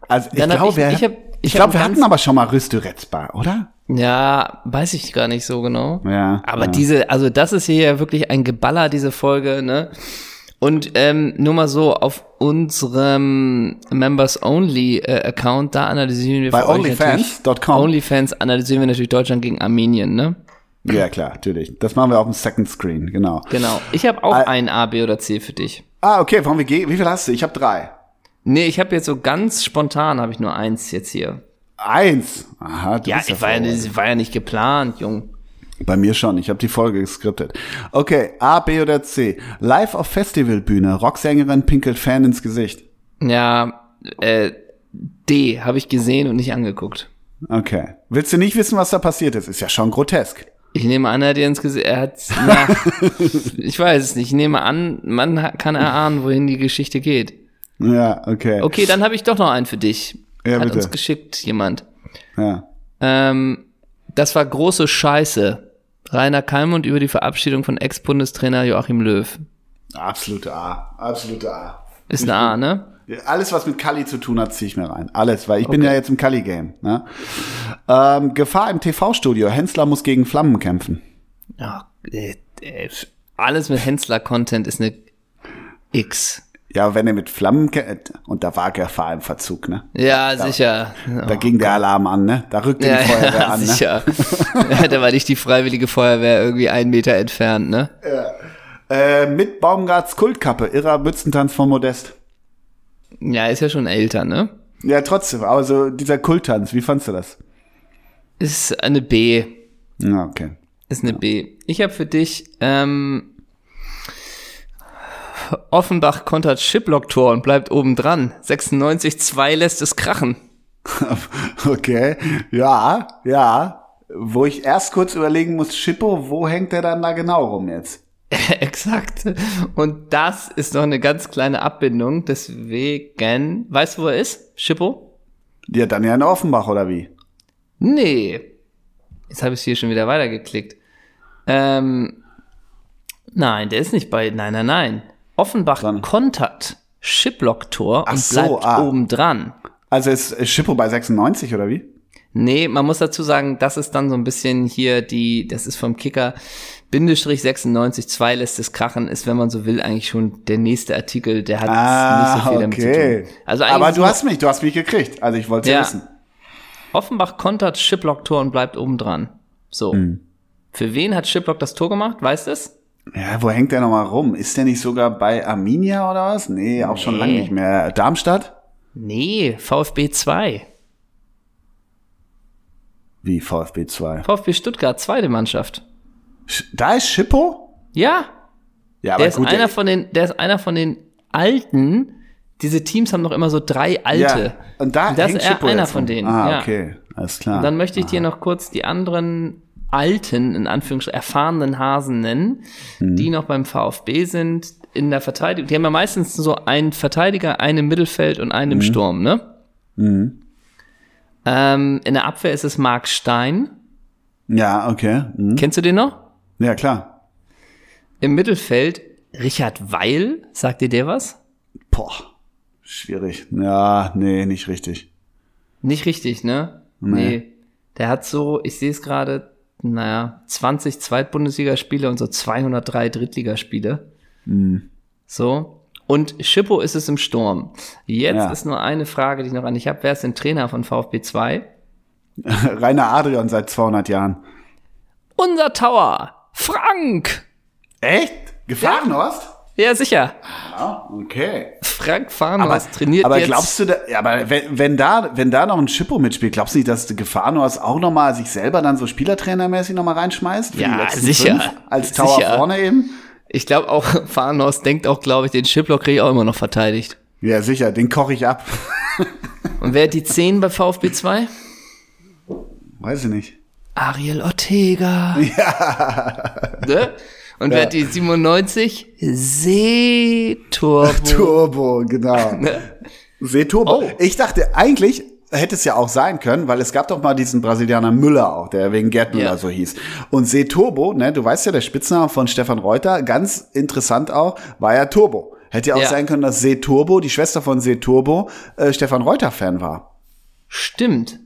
Also ich glaube, ich- wir, ich ich ich hab glaube, wir hatten aber schon mal Risto Retzbar, oder? Ja, weiß ich gar nicht so genau. Ja, Aber ja. diese, also das ist hier ja wirklich ein Geballer, diese Folge, ne? Und ähm, nur mal so, auf unserem Members-Only-Account, da analysieren wir Bei onlyfans.com. OnlyFans analysieren wir natürlich Deutschland gegen Armenien, ne? Ja, klar, natürlich. Das machen wir auf dem Second Screen, genau. Genau. Ich habe auch Al- ein A, B oder C für dich. Ah, okay, von wie, wie viel hast du? Ich habe drei. Nee, ich habe jetzt so ganz spontan, habe ich nur eins jetzt hier. Eins. Aha, du Ja, ich war ja, war ja nicht geplant, Jung. Bei mir schon. Ich habe die Folge geskriptet. Okay, A, B oder C. Live auf Festivalbühne. Rocksängerin pinkelt Fan ins Gesicht. Ja, äh, D habe ich gesehen und nicht angeguckt. Okay. Willst du nicht wissen, was da passiert ist? Ist ja schon grotesk. Ich nehme an, er hat dir ins Gesicht, er hat, na, ich weiß es nicht. Ich nehme an, man kann erahnen, wohin die Geschichte geht. Ja, okay. Okay, dann habe ich doch noch einen für dich. Ja, hat bitte. uns geschickt jemand. Ja. Ähm, das war große Scheiße. Rainer Kalmund über die Verabschiedung von Ex-Bundestrainer Joachim Löw. Absolute A. Absolute A. Ist eine A, ne? Alles, was mit Kali zu tun hat, ziehe ich mir rein. Alles, weil ich bin ja jetzt im Kali-Game. Ne? Ähm, Gefahr im TV-Studio. Hensler muss gegen Flammen kämpfen. Ja, äh, äh, alles mit Hensler-Content ist eine X. Ja, wenn er mit Flammen und da war Gefahr im Verzug, ne? Ja, sicher. Da ging der Alarm an, ne? Da rückte Ja, die Feuerwehr ja, an, ne? sicher. ja, da war nicht die freiwillige Feuerwehr irgendwie einen Meter entfernt, ne? Äh, mit Baumgarts Kultkappe, irrer Mützentanz von Modest. Ja, ist ja schon älter, ne? Ja, trotzdem, aber so dieser Kulttanz, wie fandst du das? Ist eine B. Ja, okay. Ist eine B. Ich habe für dich ähm, Offenbach kontert Shiplock-Tor und bleibt oben dran. 96-2 lässt es krachen. okay, ja, ja. Wo ich erst kurz überlegen muss, Schippo, wo hängt der dann da genau rum jetzt? Exakt. Und das ist noch eine ganz kleine Abbindung. Deswegen, weißt du, wo er ist? Schippo? Ja, dann ja in Offenbach, oder wie? Nee. Jetzt habe ich hier schon wieder weitergeklickt. Ähm, nein, der ist nicht bei. Nein, nein, nein. Offenbach Dann- kontert Shiplock-Tor Ach und so, bleibt ah. oben dran. Also ist Schippo bei 96, oder wie? Nee, man muss dazu sagen, das ist dann so ein bisschen hier die, das ist vom Kicker, Bindestrich 96, 2 lässt es krachen, ist, wenn man so will, eigentlich schon der nächste Artikel, der hat nicht so viel damit zu tun. Also Ah, Aber du hast mich, du hast mich gekriegt. Also ich wollte ja. Ja. wissen. Offenbach kontert Shiplock-Tor und bleibt oben dran. So. Hm. Für wen hat Shiplock das Tor gemacht? Weißt du es? Ja, wo hängt der nochmal rum? Ist der nicht sogar bei Arminia oder was? Nee, auch schon Nee. lange nicht mehr. Darmstadt? Nee, VfB 2. Wie VfB 2? VfB Stuttgart, zweite Mannschaft. Sch- Da ist Schippo? Ja, Ja, der ist gut, einer der- von den, der ist einer von den alten. Diese Teams haben noch immer so drei alte. Ja, und da das hängt ist er Schippo einer jetzt von denen. Ah, ja. okay, alles klar. Dann möchte ich dir noch kurz die anderen alten, in Anführungsstrichen, erfahrenen Hasen nennen, Mhm. die noch beim VfB sind in der Verteidigung. Die haben ja meistens so einen Verteidiger, einen im Mittelfeld und einen Mhm. im Sturm, ne? Ähm, in der Abwehr ist es Marc Stein. Ja, okay. Mhm. Kennst du den noch? Ja, klar. Im Mittelfeld Richard Weil. Sagt dir der was? Boah, schwierig. Ja, nee, nicht richtig. Nicht richtig, ne? Nee. Der hat so, ich sehe es gerade, naja, 20 Zweitbundesligaspiele und so 203 Drittligaspiele. Mhm. So. Und Schippo ist es im Sturm. Jetzt Ja. ist nur eine Frage, die ich noch an dich habe. Wer ist denn Trainer von VfB 2? Rainer Adrian seit 200 Jahren. Unser Tower! Frank! Echt? Gefahrenost? Ja, sicher. Ja, okay. Frank Farnhorst trainiert aber jetzt. glaubst du, da, ja, aber wenn, wenn da, wenn da noch ein Schippo mitspielt, glaubst du nicht, dass Gefahrenost auch nochmal sich selber dann so Spielertrainermäßig nochmal reinschmeißt? Ja, sicher. Fünf, als Tower Sicher. vorne eben? Ich glaube auch, Farnhorst denkt auch, glaube ich, den Chiplock kriege ich auch immer noch verteidigt. Ja, sicher, den koche ich ab. Und wer hat die 10 bei VfB 2? Weiß ich nicht. Ariel Ortega. Ja. Ne? Und wer hat die 97? Seeturbo. Turbo, genau. Ne? Seeturbo. Oh. Ich dachte, eigentlich hätte es ja auch sein können, weil es gab doch mal diesen Brasilianer Müller auch, der wegen Gerd Müller Ja. so hieß. Und Seeturbo, ne, du weißt ja, der Spitzname von Stefan Reuter, ganz interessant auch, war ja Turbo. Hätte ja auch Ja. sein können, dass Seeturbo, die Schwester von Seeturbo, äh, Stefan Reuter-Fan war. Stimmt.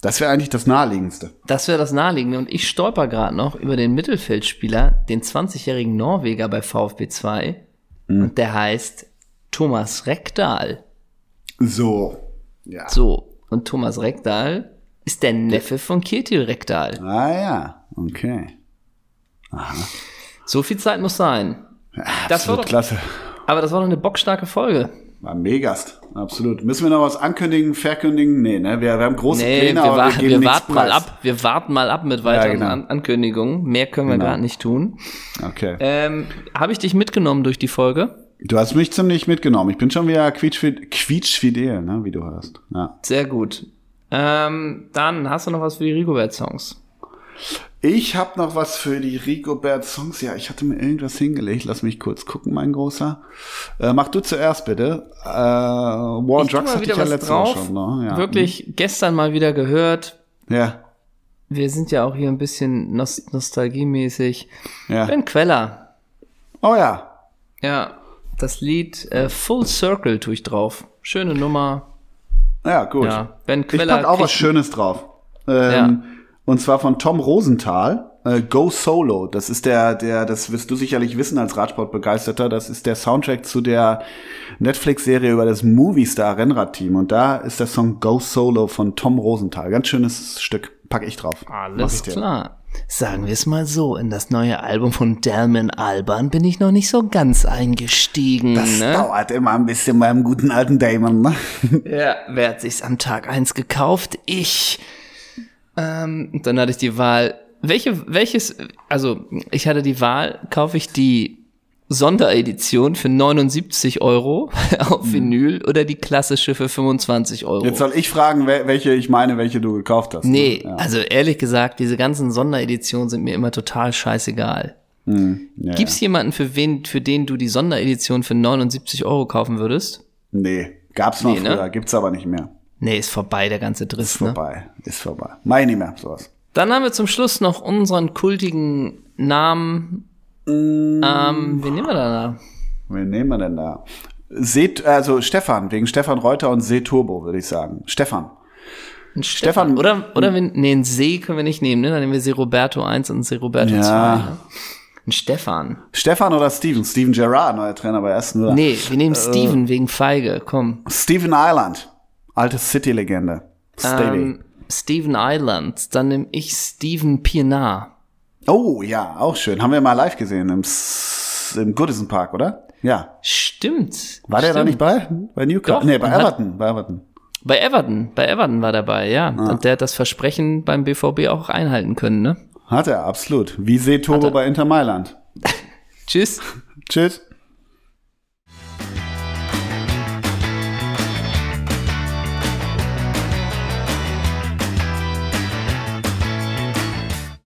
Das wäre eigentlich das Naheliegendste. Das wäre das Naheliegende. Und ich stolper gerade noch über den Mittelfeldspieler, den 20-jährigen Norweger bei VfB 2. Und der heißt Thomas Rekdal. So. Ja. So. Und Thomas Rekdal ist der Neffe von Ketil Rekdal. Ah ja, okay. So viel Zeit muss sein. Das war doch, klasse. aber das war doch eine bockstarke Folge. War ein Megast, absolut. Müssen wir noch was ankündigen, verkündigen? Nee, ne? Wir, wir haben große Nee, Pläne, wir, aber wa wir geben wir warten mal preis. ab. Wir warten mal ab mit weiteren genau. An Ankündigungen. Mehr können wir Genau. gerade nicht tun. Okay. Ähm, Habe ich dich mitgenommen durch die Folge? Du hast mich ziemlich mitgenommen. Ich bin schon wieder quietschfidel, quietschfidel ne, wie du hörst. Ja. Sehr gut. Ähm, dann hast du noch was für die Rigobert-Songs. Ich habe noch was für die Rigobert Songs. Ja, ich hatte mir irgendwas hingelegt. Lass mich kurz gucken, mein Großer. Äh, mach du zuerst bitte. Äh, War Ich Drugs mal hatte ich ja was letzte drauf. Woche schon. Ne? Ja. Wirklich gestern mal wieder gehört. Ja, Wir sind ja auch hier ein bisschen nost nostalgiemäßig. ja. Ben Queller. Oh ja. Ja, das Lied äh, Full Circle tue ich drauf. Schöne Nummer. Ja, gut. Ja, Ben Ich Queller. pack auch was Schönes drauf. Ähm, Und zwar von Tom Rosenthal. Äh, Go Solo. Das ist der, der, das wirst du sicherlich wissen als Radsportbegeisterter. Das ist der Soundtrack zu der Netflix-Serie über das Movistar-Rennradteam. Und da ist der Song Go Solo von Tom Rosenthal. Ganz schönes Stück. Pack ich drauf. Alles ich klar. Sagen wir es mal so, in das neue Album von Delman Alban bin ich noch nicht so ganz eingestiegen. Das ne? dauert immer ein bisschen beim guten alten Damon. Ne? Ja, wer hat sich's am Tag eins gekauft? Ich. Ähm, und dann hatte ich die Wahl. Welche, welches, also ich hatte die Wahl, kaufe ich die Sonderedition für 79 Euro auf Vinyl oder die klassische für 25 Euro? Jetzt soll ich fragen, wel- welche ich meine, welche du gekauft hast. ne? nee, Ja. also ehrlich gesagt, diese ganzen Sondereditionen sind mir immer total scheißegal. Ja, Gibt's jemanden, für wen, für den du die Sonderedition für 79 Euro kaufen würdest? Nee, gab's mal Nee, ne? früher, gibt's aber nicht mehr. Nee, ist vorbei, der ganze Driss, ne? Vorbei, ist vorbei. Mach ich nicht mehr, sowas. Dann haben wir zum Schluss noch unseren kultigen Namen. Mm. Ähm, wen nehmen wir da? Wen nehmen wir denn da? Seht, also Stefan, wegen Stefan Reuter und Seeturbo, würde ich sagen. Stefan. Ein Stefan- Stefan. Oder, oder wir, nee, einen See können wir nicht nehmen, ne? Dann nehmen wir See Roberto 1 und See Roberto Ja. 2. Ne? Ein Stefan. Stefan oder Steven? Steven Gerrard, neuer Trainer bei Aston Villa. Nee, wir Äh. nehmen Steven wegen Feige, komm. Steven Island. Alte City-Legende. Ähm, Steven Island. Dann nehme ich Steven Pienaar. oh, ja, auch schön. Haben wir mal live gesehen im, S im Goodison Park, oder? Ja. Stimmt. War der da Stimmt. nicht bei? Bei Newcastle? Nee, bei und hat- Everton. Bei Everton. Bei Everton. Bei Everton war dabei, ja. Ah. Und der hat das Versprechen beim BVB auch einhalten können, ne? Hat er, absolut. Wie er. bei Inter Mailand. Tschüss. Tschüss.